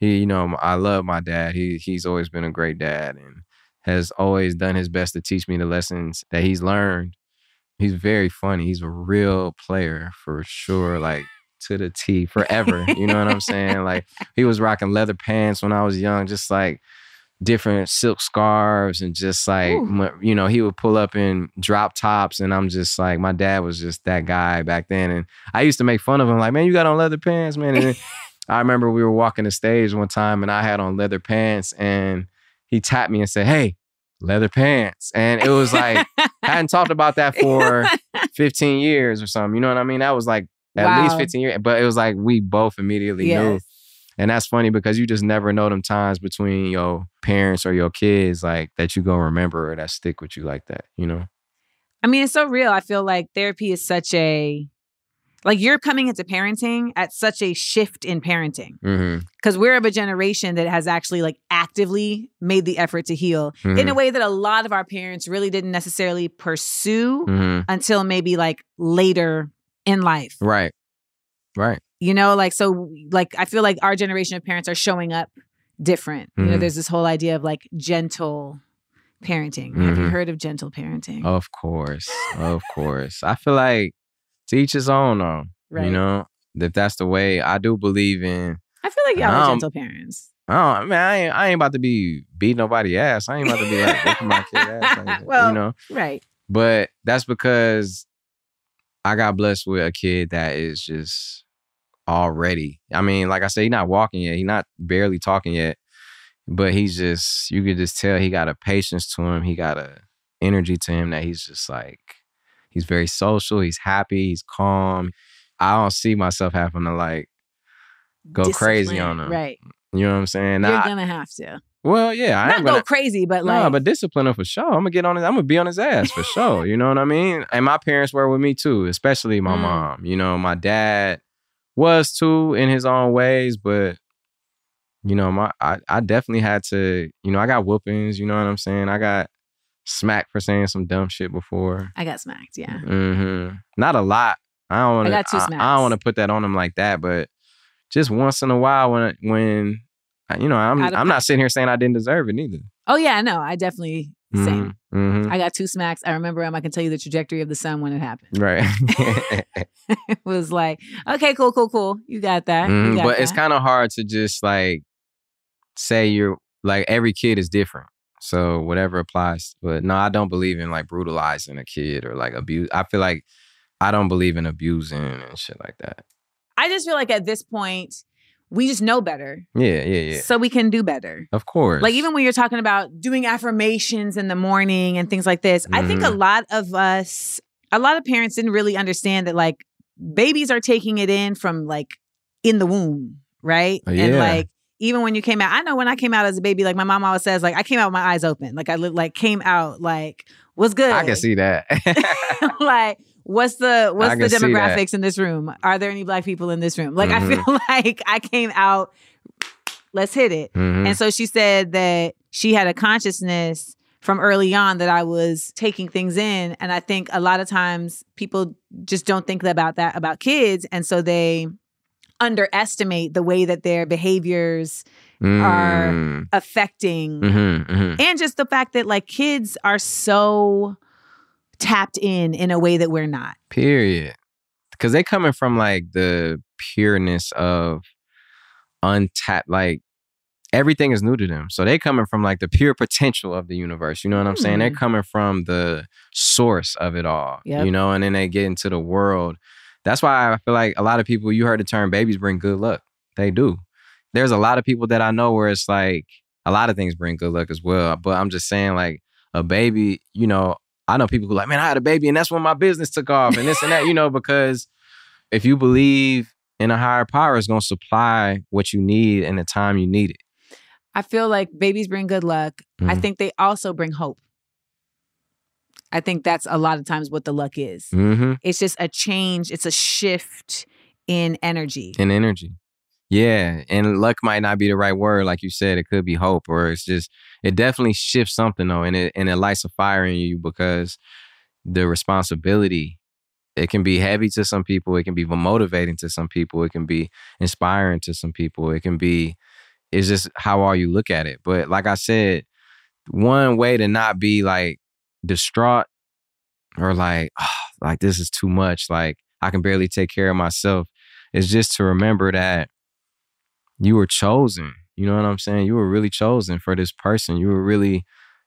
he, you know, I love my dad. He he's always been a great dad and has always done his best to teach me the lessons that he's learned. He's very funny. He's a real player for sure, like to the T, forever. you know what I'm saying? (laughs) Like he was rocking leather pants when I was young, just like different silk scarves and just like Ooh. you know he would pull up in drop tops and i'm just like my dad was just that guy back then and I used to make fun of him, like, man, you got on leather pants, man. And (laughs) I remember we were walking the stage one time and I had on leather pants and he tapped me and said, Hey, leather pants. And it was like, I hadn't talked about that (laughs) for 15 years or something. You know what I mean? That was like at least 15 years. But it was like we both immediately knew. And that's funny because you just never know them times between your parents or your kids, like that you gonna remember or that stick with you like that, you know? I mean, it's so real. I feel like therapy is such a like you're coming into parenting at such a shift in parenting Mm-hmm. because we're of a generation that has actually like actively made the effort to heal in Mm-hmm. a way that a lot of our parents really didn't necessarily pursue hmm until maybe like later in life. Right. Right. You know, like so like I feel like our generation of parents are showing up different. You know, Mhm. there's this whole idea of like gentle parenting. Have you Mhm. heard of gentle parenting? Of course. Of course. I feel like to each his own though. Right. You know, if that's the way I do believe in I feel like y'all are gentle parents. I don't man, I ain't I ain't about to be beat nobody ass. I ain't about to be like my kid (laughs) ass. like, Well- you know. Right. But that's because I got blessed with a kid that is just already. I mean, like I said, he's not walking yet. He's not barely talking yet. But he's just you could just tell he got a patience to him. He got a energy to him that he's just like he's very social, he's happy, he's calm. I don't see myself having to like go crazy on him. Right. You know what I'm saying? You're I- gonna have to. well, yeah, I Not ain't gonna go crazy, but like no, but discipline him for sure. I'm gonna get on his. I'm gonna be on his ass for sure. You know what I mean? And my parents were with me too, especially my Mm. mom. You know, my dad was too in his own ways, but you know, my I, I definitely had to, you know, I got whoopings, you know what I'm saying? I got smacked for saying some dumb shit before. I got smacked. Yeah. hmm Not a lot. I don't want to. got two I. I don't want to put that on him like that, but just once in a while, when when you know, I'm I'm not sitting here saying I didn't deserve it neither. Oh yeah, no, I definitely same. hmm I got two smacks. I remember them. I can tell you the trajectory of the sun when it happened. Right. (laughs) it was like, okay, cool, cool, cool. You got that. You Mhm, got But it's kind of hard to just like say you're like every kid is different. So whatever applies. But no, I don't believe in like brutalizing a kid or like abuse. I feel like I don't believe in abusing and shit like that. I just feel like at this point, we just know better. Yeah, yeah, yeah. So we can do better. of course. Like even when you're talking about doing affirmations in the morning and things like this, I think a Mhm. lot of us, a lot of parents didn't really understand that like babies are taking it in from like in the womb, right? Yeah. And like even when you came out, I know when I came out as a baby, like my mom always says, like I came out with my eyes open, like I li- like came out like was good. I can see that. (laughs) like what's the what's the can see that. demographics in this room? Are there any black people in this room? Like I Mhm. feel (laughs) like I came out. Let's hit it. Mhm. And so she said that she had a consciousness from early on that I was taking things in. And I think a lot of times people just don't think about that about kids. And so they underestimate the way that their behaviors are- Mm. affecting Mhm, mhm. and just the fact that like kids are so tapped in in a way that we're not. Period. Because they coming from like the pureness of untapped, like everything is new to them. So they coming from like the pure potential of the universe. You know what I'm saying? They're Mm. coming from the source of it all. Yep. You know, and then they get into the world. That's why I feel like a lot of people, you heard the term babies bring good luck. They do. There's a lot of people that I know where it's like a lot of things bring good luck as well. But I'm just saying, like, a baby, you know, I know people who like, man, I had a baby and that's when my business took off and this and that, you know, because if you believe in a higher power, it's going to supply what you need in the time you need it. I feel like babies bring good luck. I Mhm. think they also bring hope. I think that's a lot of times what the luck is. Mm-hmm. It's just a change, it's a shift in energy. In energy. Yeah. And luck might not be the right word. Like you said, it could be hope or it's just, it definitely shifts something though. And it, and it lights a fire in you because the responsibility, it can be heavy to some people. It can be motivating to some people. It can be inspiring to some people. It can be, it's just how all you look at it. But like I said, one way to not be like distraught or like, "Ah, (sighs) like this is too much. Like I can barely take care of myself is just to remember that you were chosen. You know what I'm saying? You were really chosen for this person. You were really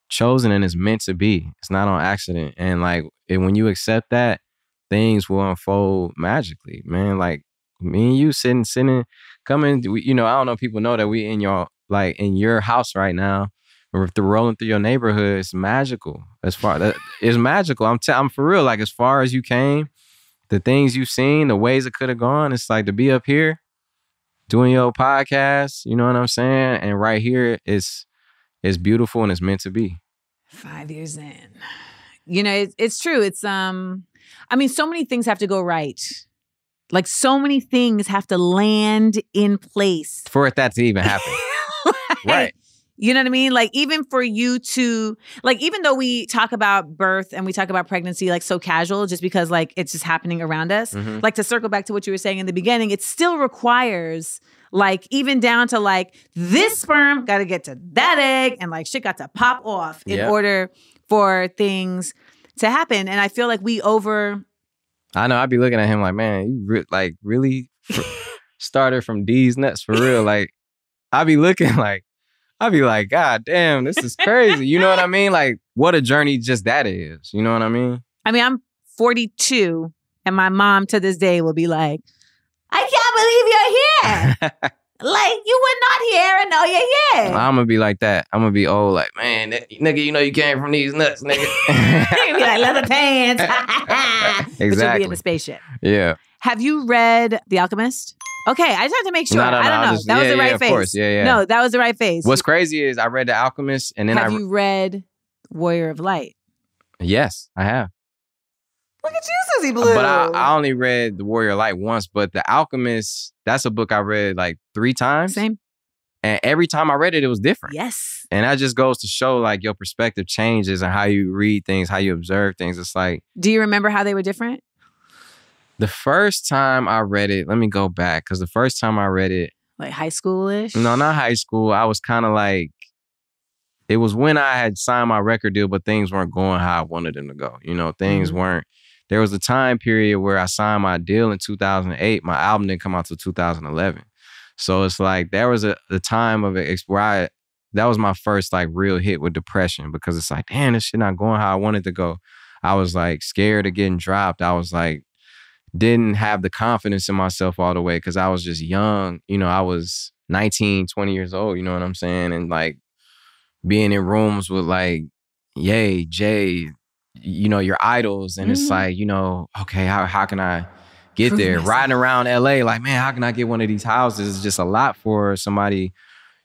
chosen and it's meant to be. It's not on accident. And like and when you accept that, things will unfold magically, man. Like me and you sitting, sitting, coming, you know, I don't know if people know that we in your like in your house right now. Or if they're rolling through your neighborhood, it's magical. As far that it's magical. I'm t- I'm for real. Like as far as you came, the things you've seen, the ways it could have gone. It's like to be up here doing your podcast, you know what I'm saying? And right here, it's it's beautiful and it's meant to be. Five years in. You know, it's, it's true. It's um, I mean, so many things have to go right. Like so many things have to land in place. For it that to even happen. Like, (laughs) right. You know what I mean? Like even for you to like even though we talk about birth and we talk about pregnancy like so casual just because like it's just happening around us. Mhm. Like to circle back to what you were saying in the beginning, it still requires like even down to like this sperm got to get to that egg and like shit got to pop off in Yep. order for things to happen. And I feel like we over I know I'd be looking at him like, man, you re- like really (laughs) started from D's nuts for real. Like I'd be looking (laughs) like I'd be like, God damn, this is crazy. You know what I mean? Like what a journey just that is. You know what I mean? I mean, I'm 42 and my mom to this day will be like, I can't believe you're here. (laughs) like you were not here and now you're here. I'm gonna be like that. I'm gonna be old, like, man, nigga, you know you came from these nuts, nigga. (laughs) You'll be like leather pants. (laughs) But you'll be in the spaceship. yeah. Have you read The Alchemist? Okay, I just have to make sure. No, no, I don't know. just- that was the yeah, right of face. course. Yeah, yeah. No, that was the right face. What's crazy is I read The Alchemist and then have I Have you read Warrior of Light? yes, I have. Look at you, Susie Blue. But I, I only read The Warrior of Light once, but The Alchemist, that's a book I read like three times. Same. And every time I read it, it was different. Yes. And that just goes to show like your perspective changes and how you read things, how you observe things. It's like Do you remember how they were different? The first time I read it, let me go back because the first time I read it, Like high schoolish? no, not high school, I was kind of like, it was when I had signed my record deal, but things weren't going how I wanted them to go. You know, things Mhm. weren't. There was a time period where I signed my deal in 2008. My album didn't come out till 2011. So it's like there was a the time of it where I that was my first like real hit with depression because it's like, damn, this shit not going how I wanted to go. I was like scared of getting dropped. I was like, didn't have the confidence in myself all the way because I was just young. You know, I was 19, 20 years old, you know what I'm saying? And like being in rooms with like Yay, Jay, you know, your idols. And it's Mhm. like, you know, okay, how how can I get Prove there? myself. Riding around LA, like, man, how can I get one of these houses? It's just a lot for somebody.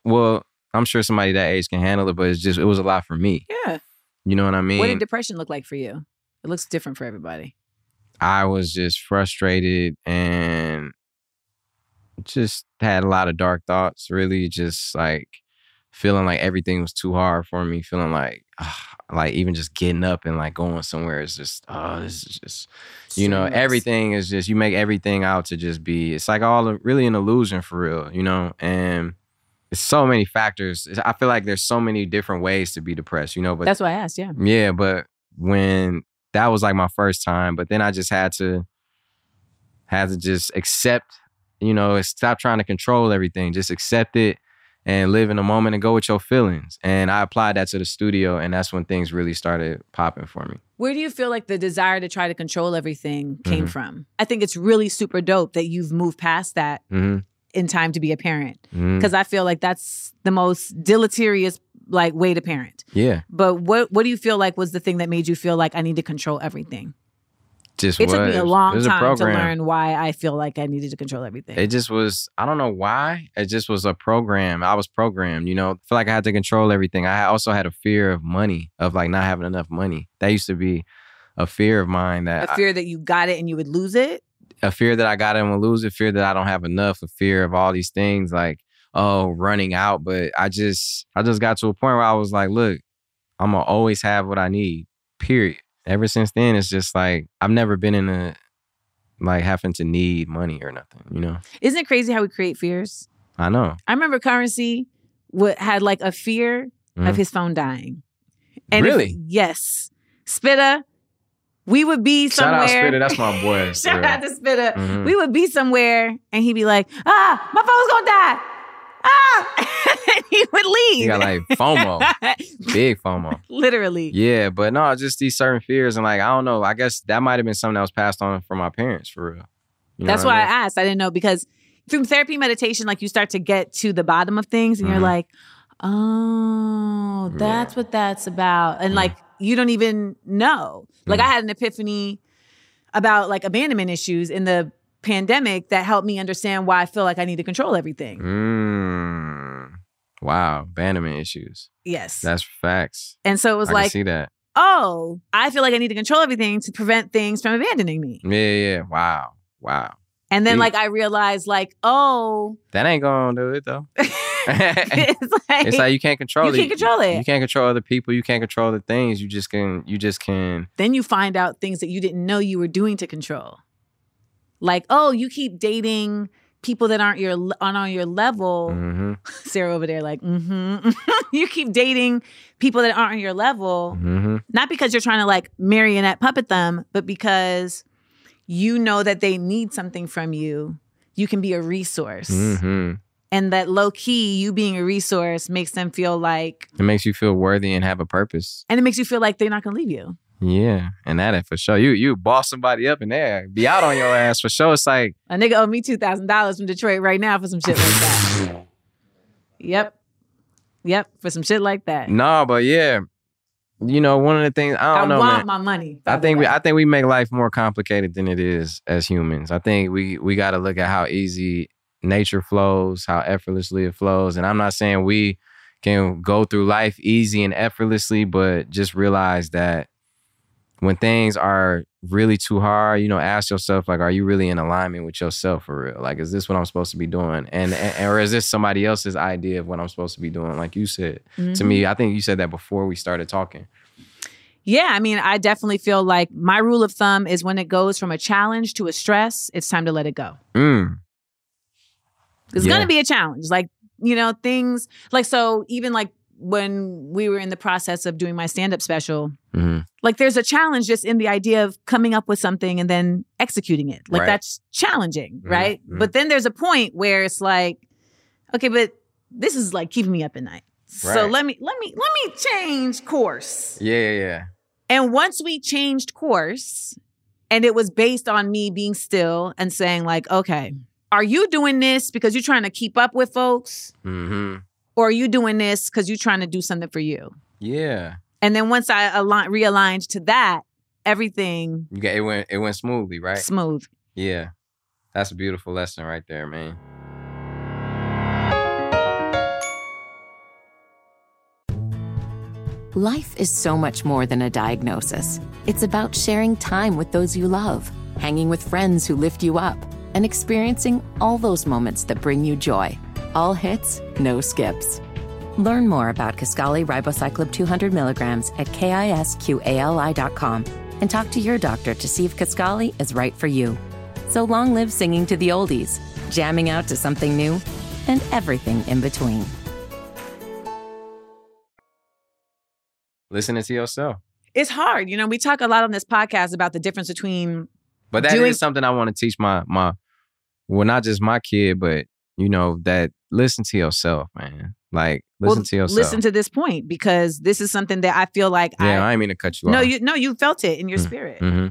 Well, I'm sure somebody that age can handle it, but it's just it was a lot for me. Yeah. You know what I mean? What did depression look like for you? It looks different for everybody. I was just frustrated and just had a lot of dark thoughts, really just like feeling like everything was too hard for me, feeling like ah, (sighs) like even just getting up and like going somewhere is just oh this is just you know Strenuous. everything is just you make everything out to just be it's like all really an illusion for real, you know, and it's so many factors. It's- I feel like there's so many different ways to be depressed, you know, but That's why I asked, yeah. yeah, but when that was like my first time, but then I just had to had to just accept, you know, stop trying to control everything. Just accept it and live in the moment and go with your feelings. And I applied that to the studio and that's when things really started popping for me. Where do you feel like the desire to try to control everything came Mhm. from? I think it's really super dope that you've moved past that hmm in time to be a parent because I feel like that's the most deleterious like way to parent. Yeah. But what what do you feel like was the thing that made you feel like I need to control everything? Just It took me a long was a time to learn why I feel like I needed to control everything. It just was, I don't know why. It just was a program. I was programmed, you know. I feel like I had to control everything. I also had a fear of money, of like not having enough money. That used to be a fear of mine that a fear that you got it and you would lose it. a fear that I got it and will lose it, fear that I don't have enough, a fear of all these things like, oh, running out. But I just I just got to a point where I was like, look, I'm gonna always have what I need. Period. Ever since then, it's just like I've never been in a like having to need money or nothing, you know? Isn't it crazy how we create fears? I know. I remember Currency would, had like a fear Mhm. of his phone dying. if- Really? yes. Spitta, we would be somewhere. Shout out Spitta, that's my boy. (laughs) Shout out to Spitta. Mhm. We would be somewhere and he'd be like, ah, my phone's gonna die. Ah, (laughs) and he would leave. He got like FOMO, (laughs) big FOMO. Literally. Yeah, but no, just these certain fears and like I don't know. I guess that might have been something that was passed on from my parents for real. You know That's why I I asked. I didn't know because through therapy meditation, like you start to get to the bottom of things and you're Mhm. like, oh, that's what that's about. And Mhm. like you don't even know. Like Mhm. I had an epiphany about like abandonment issues in the pandemic that helped me understand why I feel like I need to control everything. Mm. Wow, abandonment issues. Yes. That's facts. and so it was I like, see that. oh, I feel like I need to control everything to prevent things from abandoning me. Yeah, yeah. Wow, wow. And then like I realized like, oh, That ain't gonna do it though. (laughs) it's like, (laughs) it's like you can't control you it. can't control it. You can't control other people. You can't control the things. You just can. You just can. then you find out things that you didn't know you were doing to control. Like, oh, you keep dating people that aren't your on on your level. hmm (laughs) Sarah over there, like, mm-hmm. (laughs) you keep dating people that aren't on your level, hmm not because you're trying to like marionette puppet them, but because you know that they need something from you. You can be a resource. hmm And that low key, you being a resource makes them feel like, It makes you feel worthy and have a purpose. and it makes you feel like they're not gonna leave you. Yeah, and that for sure. You you boss somebody up in there, be out on your ass for sure. It's like A nigga owe me two thousand dollars from Detroit right now for some shit like that. yep, yep, for some shit like that. no, but yeah, you know, one of the things I I, don't know, want man. my money. I think we. I think we make life more complicated than it is as humans. I think we we got to look at how easy nature flows, how effortlessly it flows, and I'm not saying we can go through life easy and effortlessly, but just realize that when things are really too hard, you know, ask yourself like, are you really in alignment with yourself for real? Like, is this what I'm supposed to be doing? And, and or is this somebody else's idea of what I'm supposed to be doing? Like you said Mm-hmm. to me, I think you said that before we started talking. Yeah, I mean, I definitely feel like my rule of thumb is when it goes from a challenge to a stress, it's time to let it go. Mm. It's Yeah. to be a challenge. Like, you know, things like so even like when we were in the process of doing my stand-up special, hmm like there's a challenge just in the idea of coming up with something and then executing it. Like Right. that's challenging, Mhm, right? mhm. But then there's a point where it's like, okay, but this is like keeping me up at night. So Right. let me let me let me change course. Yeah, yeah, yeah. And once we changed course, and it was based on me being still and saying, like, okay, are you doing this because you're trying to keep up with folks? hmm Or are you doing this because you're trying to do something for you? Yeah. And then once I align, realigned to that, everything You got it went it went smoothly, right? smooth. Yeah. That's a beautiful lesson right there, man. Life is so much more than a diagnosis. It's about sharing time with those you love, hanging with friends who lift you up, and experiencing all those moments that bring you joy. All hits, no skips. Learn more about Kisqali Ribociclib 200 milligrams at kisqali.com and talk to your doctor to see if Kisqali is right for you. So long live singing to the oldies, jamming out to something new, and everything in between. Listening to yourself. It's hard. You know, we talk a lot on this podcast about the difference between But that is Doing- something I want to teach my my well, not just my kid, but you know, that listen to yourself, man. Like listen well, to yourself. listen to this point because this is something that I feel like yeah, I, I mean to cut you no off. you no you felt it in your Mm, spirit. hmm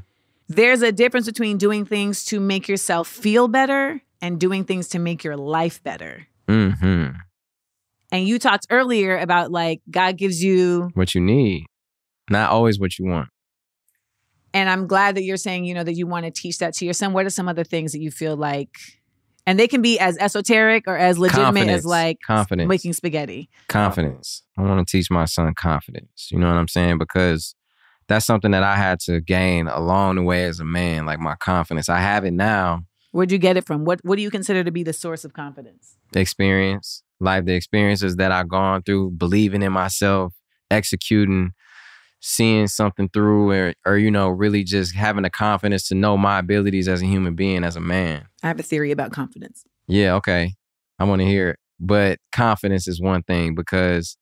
There's a difference between doing things to make yourself feel better and doing things to make your life better. hmm And you talked earlier about like God gives you, What you need. Not always what you want. and I'm glad that you're saying, you know, that you want to teach that to your son. What are some other things that you feel like, and they can be as esoteric or as legitimate Confidence. as like Confidence. making spaghetti. confidence. I want to teach my son confidence. You know what I'm saying? Because that's something that I had to gain along the way as a man, like my confidence. I have it now, Where'd you get it from? What What do you consider to be the source of confidence? experience, like the experiences that I've gone through, believing in myself, executing, seeing something through, or, or, you know, really just having the confidence to know my abilities as a human being, as a man. I have a theory about confidence. Yeah, okay. I want to hear it. But confidence is one thing because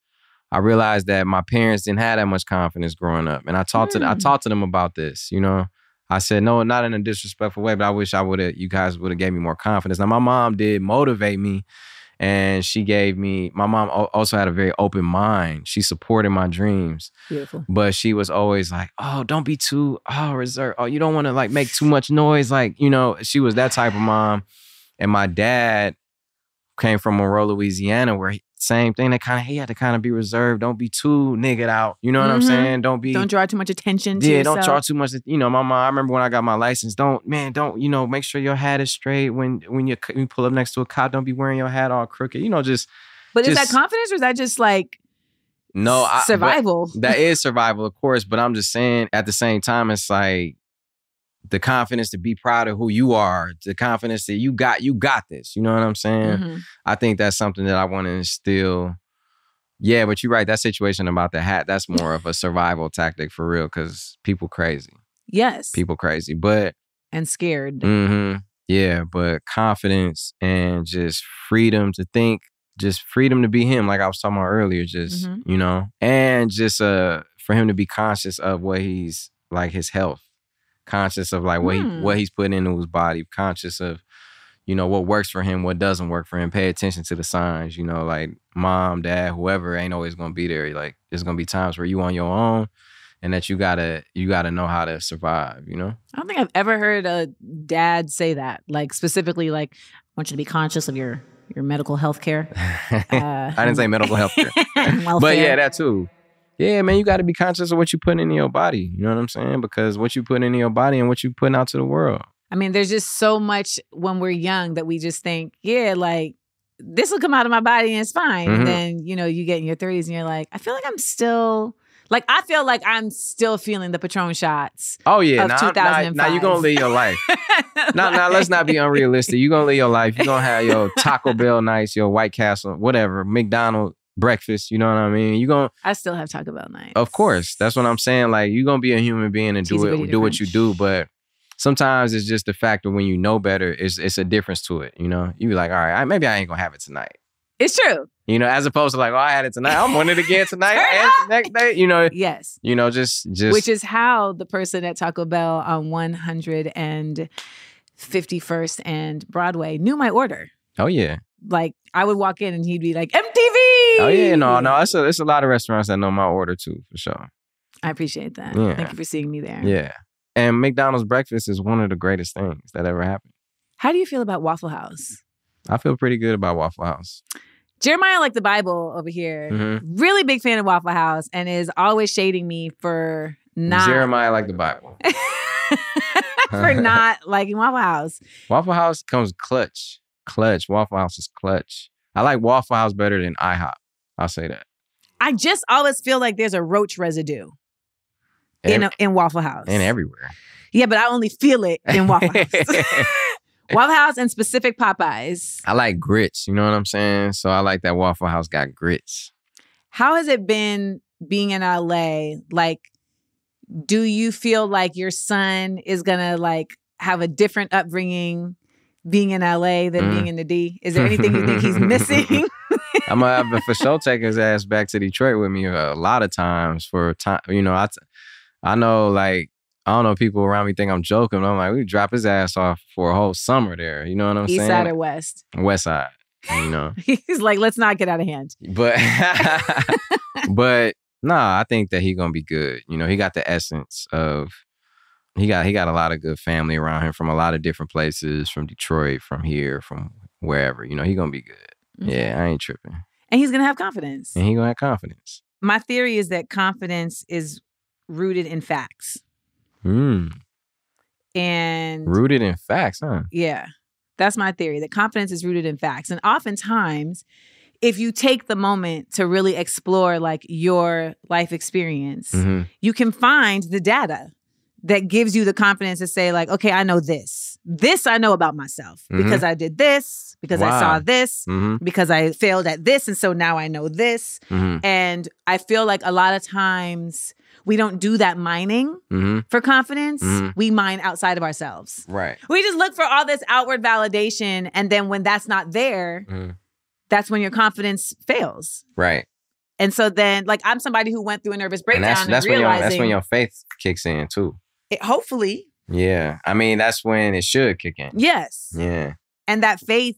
I realized that my parents didn't have that much confidence growing up. And I talked to I Mm. talked to them about this, you know. I said, no, not in a disrespectful way, but I wish I would have you guys would have gave me more confidence. Now my mom did motivate me and she gave me my mom also had a very open mind. She supported my dreams Beautiful. but she was always like, "Oh, don't be too oh reserved. Oh, you don't want to like make too much noise." Like you know, she was that type of mom. And my dad came from Monroe, Louisiana, where he, same thing. That kind of he had to kind of be reserved. Don't be too niggered out. You know what I'm Mhm. saying? Don't be. Don't draw too much attention to yeah, yourself. don't draw too much. You know, my mom. I remember when I got my license. Don't man, don't you know? Make sure your hat is straight when when you, when you pull up next to a cop. Don't be wearing your hat all crooked. You know, just But is that confidence or is that just like no I, survival? that (laughs) is survival, of course. But I'm just saying, at the same time, it's like the confidence to be proud of who you are, the confidence that you got, you got this. You know what I'm saying? Mhm. I think that's something that I want to instill. Yeah, but you're right. That situation about the hat, that's more of a (laughs) survival tactic for real, because people crazy. Yes. People crazy. But and scared. hmm yeah, but confidence and just freedom to think, just freedom to be him, like I was talking about earlier, just, Mhm. you know, and just uh for him to be conscious of what he's like his health, conscious of like what Hmm. he what he's putting into his body, conscious of you know what works for him, what doesn't work for him. Pay attention to the signs, you know, like mom, dad, whoever ain't always gonna be there. Like there's gonna be times where you on your own and that you gotta you gotta know how to survive, you know? I don't think I've ever heard a dad say that. Like specifically, like I want you to be conscious of your your medical health care. Uh, (laughs) I didn't say medical health care. (laughs) but yeah, that too. Yeah, man, you got to be conscious of what you put into your body. You know what I'm saying? Because what you put into your body and what you putting out to the world. I mean, there's just so much when we're young that we just think, yeah, like this will come out of my body and it's fine. Mhm. And then, you know, you get in your 30s and you're like, I feel like I'm still Like I feel like I'm still feeling the Patron shots. Oh yeah, Of now, now, now you're gonna live your life. now, now let's not be unrealistic. You're gonna live your life. You're gonna have your (laughs) Taco Bell nights, your White Castle, whatever, McDonald's breakfast. You know what I mean? You're gonna, I still have Taco Bell night. of course, that's what I'm saying. Like you're gonna be a human being and do it, do what you do, but. Sometimes it's just the fact that when you know better, it's it's a difference to it. You know, you be like, all right, I, maybe I ain't gonna have it tonight. It's true. You know, as opposed to like, oh, I had it tonight. I'm wanting it again (laughs) tonight and the next day. You know, Yes. you know, just just Which is how the person at Taco Bell on 151st and Broadway knew my order. oh yeah, Like I would walk in and he'd be like, MTV. oh yeah. No, no, it's a it's a lot of restaurants that know my order too for sure. I appreciate that. Yeah. Thank you for seeing me there. Yeah, and McDonald's breakfast is one of the greatest things that ever happened. How do you feel about Waffle House? I feel pretty good about Waffle House. Jeremiah, like the Bible over here, Mhm. really big fan of Waffle House and is always shading me for not Jeremiah like the Bible. (laughs) for not liking Waffle House. (laughs) Waffle House comes clutch, clutch. Waffle House is clutch. I like Waffle House better than IHOP. I'll say that. I just always feel like there's a roach residue in a, in Waffle House. and everywhere. Yeah, but I only feel it in Waffle House. (laughs) (laughs) Waffle House and specific Popeyes. I like grits. You know what I'm saying? So I like that Waffle House got grits. How has it been being in LA? Like, do you feel like your son is gonna like have a different upbringing being in LA than Mm. being in the D? Is there anything you think he's (laughs) missing? (laughs) I'm gonna have for sure take his ass back to Detroit with me a lot of times for time. You know, I, t- I know like I don't know people around me think I'm joking. But I'm like, we drop his ass off for a whole summer there. You know what I'm East saying? East side or west? West side. You know, (laughs) He's like, let's not get out of hand. but but nah, I think that he gonna be good. You know, he got the essence of. He got he got a lot of good family around him from a lot of different places, from Detroit, from here, from wherever. You know, he gonna be good. Okay. Yeah, I ain't tripping, And he's gonna have confidence. and he gonna have confidence. My theory is that confidence is rooted in facts. Mm. And Rooted in facts, huh? Yeah. That's my theory that confidence is rooted in facts. And oftentimes, if you take the moment to really explore like your life experience, hmm you can find the data that gives you the confidence to say like, okay, I know this. This I know about myself because I did this, because I saw Wow. this, hmm because I failed at this and so now I know this. hmm And I feel like a lot of times we don't do that mining hmm for confidence. Mhm. We mine outside of ourselves. Right. We just look for all this outward validation. And then when that's not there, Mhm. that's when your confidence fails. Right. And so then, like, I'm somebody who went through a nervous And breakdown that's and, that's when your that's when your faith kicks in too. It- hopefully, Yeah. I mean, that's when it should kick in. yes. Yeah. And that faith,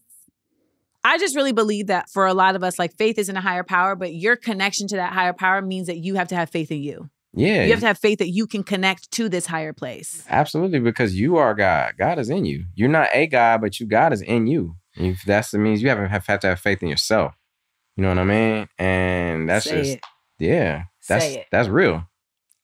I just really believe that for a lot of us, like, faith isn't a higher power, but your connection to that higher power means that you have to have faith in you. Yeah. You have to have faith that you can connect to this higher place. Absolutely, because you are God. God is in you. You're not a God, but you God is in you. If that's the means you have, have have to have faith in yourself. You know what I mean? And that's Say just it. yeah. That's that's real.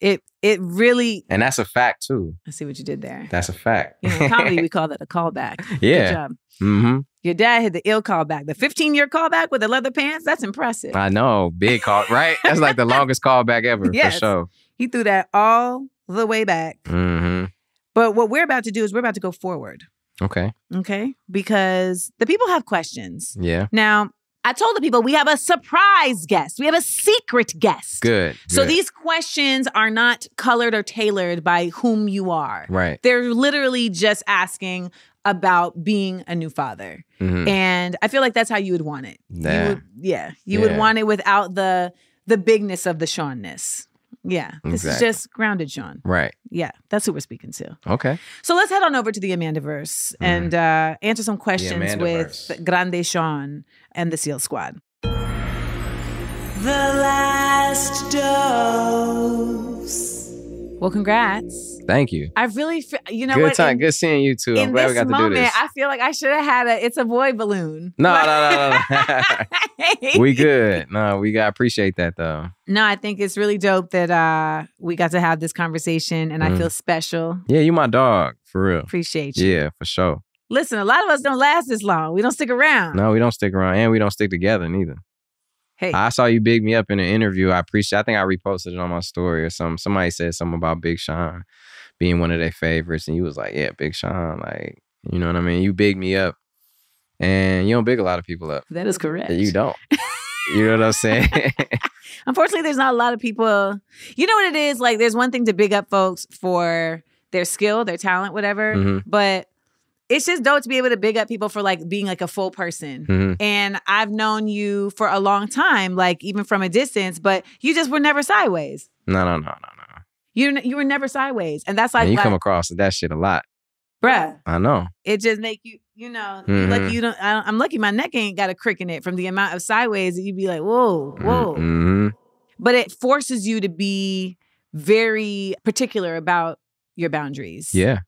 It it really. And that's a fact too. I see what you did there. That's a fact. You know, in comedy, we (laughs) call that a callback. Good yeah. job. Mm-hmm. Your dad had the ill callback, the 15 year callback with the leather pants. That's impressive. I know. Big call, right? That's like the longest callback ever Yes. for sure. He threw that all the way back. Mm-hmm. But what we're about to do is we're about to go forward. Okay. Okay. Because the people have questions. Yeah. Now, I told the people we have a surprise guest, we have a secret guest. Good. So good. these questions are not colored or tailored by whom you are. Right. They're literally just asking about being a new father. Mhm. And I feel like that's how you would want it. You Yeah. would, yeah. You would want it without the the bigness of the Seanness. Yeah. This Exactly. is just grounded Sean. Right. Yeah. That's who we're speaking to. Okay. So let's head on over to the Amandaverse and uh, answer some questions with Grande Sean and the SEAL Squad. The last dose. Well, congrats. Thank you. I really, fe- you know good what? time. In, good seeing you too. I'm glad we got to moment, do this. I feel like I should have had a "It's a Boy" balloon. No, no, no, no, no. (laughs) we good. No, we got appreciate that though. No, I think it's really dope that uh, we got to have this conversation, and I Mm. feel special. Yeah, you my dog for real. Appreciate you. Yeah, for sure. Listen, a lot of us don't last this long. We don't stick around. No, we don't stick around, and we don't stick together neither. Hey, I saw you big me up in an interview. I appreciate. I think I reposted it on my story or something. Somebody said something about Big Sean being one of their favorites, and you was like, "Yeah, Big Sean." Like, you know what I mean? You big me up, and you don't big a lot of people up. that is correct. You don't. (laughs) you know what I'm saying? (laughs) Unfortunately, there's not a lot of people. You know what it is? Like, there's one thing to big up folks for their skill, their talent, whatever. Mhm. But it's just dope to be able to big up people for like being like a full person. Mhm. And I've known you for a long time, like even from a distance, but you just were never sideways. No, no, no, no, no. You you were never sideways, and that's like, And you like come across that shit a lot. bruh. I know. It just make you, you know, Mhm. lucky you don't. I, I'm lucky my neck ain't got a crick in it from the amount of sideways that you'd be like, whoa, whoa. hmm But it forces you to be very particular about your boundaries. Yeah.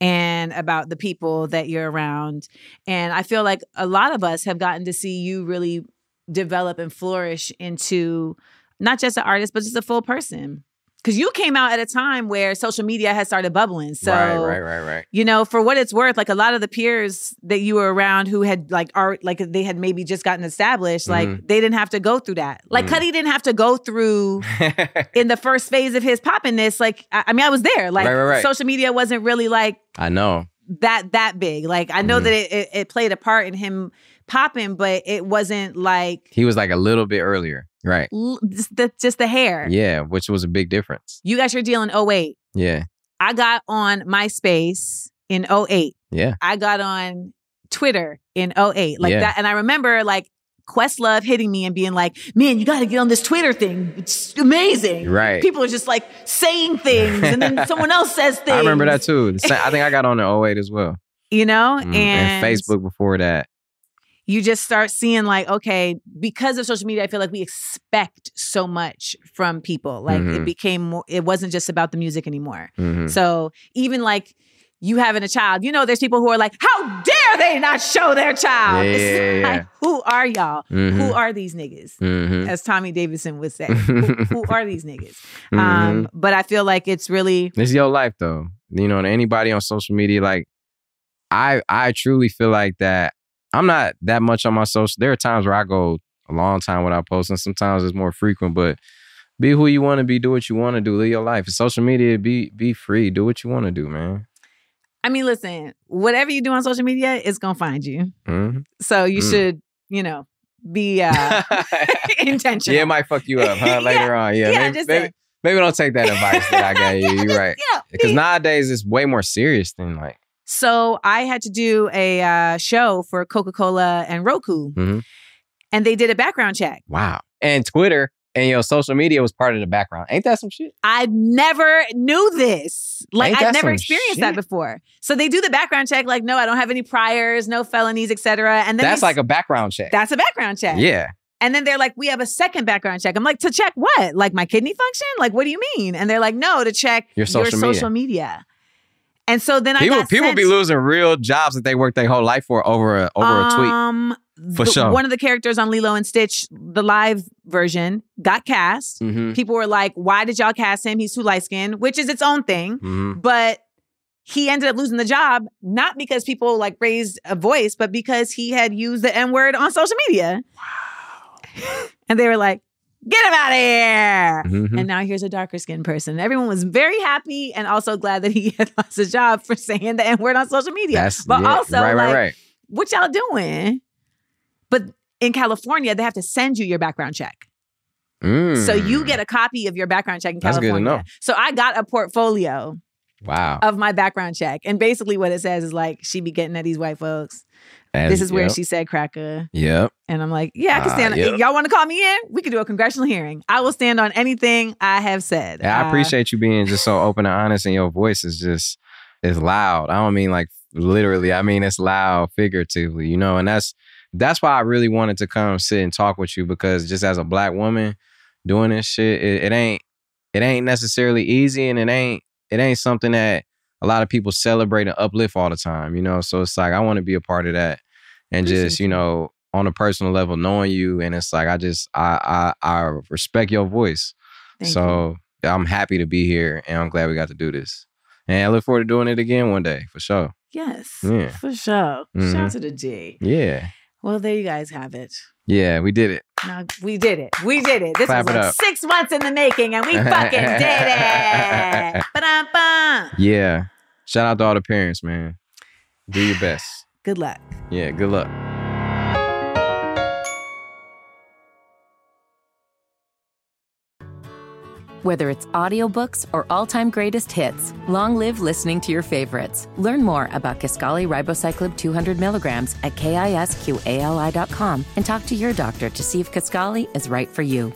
and about the people that you're around. And I feel like a lot of us have gotten to see you really develop and flourish into not just an artist, but just a full person. Because you came out at a time where social media had started bubbling. So, right, right, right, right. you know, for what it's worth, like a lot of the peers that you were around who had like art, like they had maybe just gotten established, like Mhm. they didn't have to go through that. Like Mhm. Cudi didn't have to go through (laughs) in the first phase of his poppiness. Like, I, I mean, I was there. Like, Right, right, right. social media wasn't really like I know. that that big. Like I know Mhm. that it, it it played a part in him popping, but it wasn't like He was like a little bit earlier. Right. l- just the just the hair. Yeah, which was a big difference. You got your deal in 08. Yeah. I got on MySpace in 08. Yeah. I got on Twitter in 08. Like Yeah. that. And I remember like Questlove hitting me and being like, man, you got to get on this Twitter thing. It's amazing. Right. People are just like saying things and then (laughs) someone else says things. I remember that too. I think I got on in 08 as well. You know? Mhm. And, Facebook before that. You just start seeing like okay because of social media i feel like we expect so much from people like it Mhm. became more it wasn't just about the music anymore Mhm. so even like you having a child you know there's people who are like how dare they not show their child Yeah, yeah, yeah, like, who are y'all Mhm. who are these niggas Mhm. as tommy davidson would say (laughs) who, who are these niggas Mhm. um but i feel like it's really It's your life though. You know, anybody on social media, like I I truly feel like that I'm not that much on my social. There are times where I go a long time without posting. Sometimes it's more frequent, but be who you want to be, do what you want to do, live your life. Social media, be be free, do what you want to do, man. i mean listen whatever you do on social media it's gonna find you Mhm. so you Mm. should you know be uh intentional (laughs) (laughs) yeah, it might fuck you up, huh? (laughs) Yeah. Later on, yeah. Yeah, maybe, just maybe, maybe don't take that advice that I gave you. You're right. yeah Because be- nowadays it's way more serious than like. So I had to do a uh, show for Coca Cola and Roku, Mhm. and they did a background check. Wow. And Twitter and your social media was part of the background. Ain't that some shit? I never knew this. Like that never experienced that before. So they do the background check. Like, no, I don't have any priors, no felonies, etc. And then That's they- like a background check. that's a background check. Yeah. And then they're like, we have a second background check. I'm like, to check what? Like my kidney function? Like, what do you mean? And they're like, no, to check Your social media. social media. And so then I People got people sent, be losing real jobs that they worked their whole life for over a over a tweet. Um, For the- sure. One of the characters on Lilo and Stitch, the live version, got cast. Mm-hmm. People were like, why did y'all cast him? He's too light skinned, which is its own thing. Mm-hmm. But he ended up losing the job, not because people like raised a voice, but because he had used the N word on social media. Wow. (laughs) and they were like, get him out of here. Mhm. And now here's a darker skinned person. Everyone was very happy and also glad that he (laughs) had lost his job for saying the N word on social media. That's but yeah, also, right, like, right, right. what y'all doing? But in California, they have to send you your background check. So you Mm. get a copy of your background check in That's California. So I got a portfolio wow. of my background check. And basically what it says is like, she be getting at these white folks. This is where yep, she said cracker. Yep. And I'm like, yeah, I can Ah, stand. yep. Y'all want to call me in? We could do a congressional hearing. I will stand on anything I have said. Yeah, I Uh, appreciate you being just so (laughs) open and honest, and your voice is just is loud. I don't mean like literally. I mean it's loud figuratively, you know. And that's that's why I really wanted to come sit and talk with you because just as a black woman doing this shit, it, it ain't it ain't necessarily easy, and it ain't it ain't something that a lot of people celebrate and uplift all the time, you know. So it's like I want to be a part of that, and just you you. know on a personal level knowing you, and it's like I just I I I respect your voice. thank you. so I'm happy to be here and I'm glad we got to do this. And I look forward to doing it again one day for sure. yes, Yeah. for sure. Shout Mhm. out to the G. Yeah. Well, there you guys have it. Yeah, we did it. No, we did it. We did it. This Clap was it like six months in the making, and we (laughs) fucking did it. (laughs) Ba-dum-bum. Yeah. Shout out to all the parents, man. Do your best. (sighs) Good luck. Yeah, good luck. Whether it's audiobooks or all-time greatest hits, long live listening to your favorites. Learn more about Kisqali Ribociclib 200 milligrams at kisqali.com and talk to your doctor to see if Kisqali is right for you.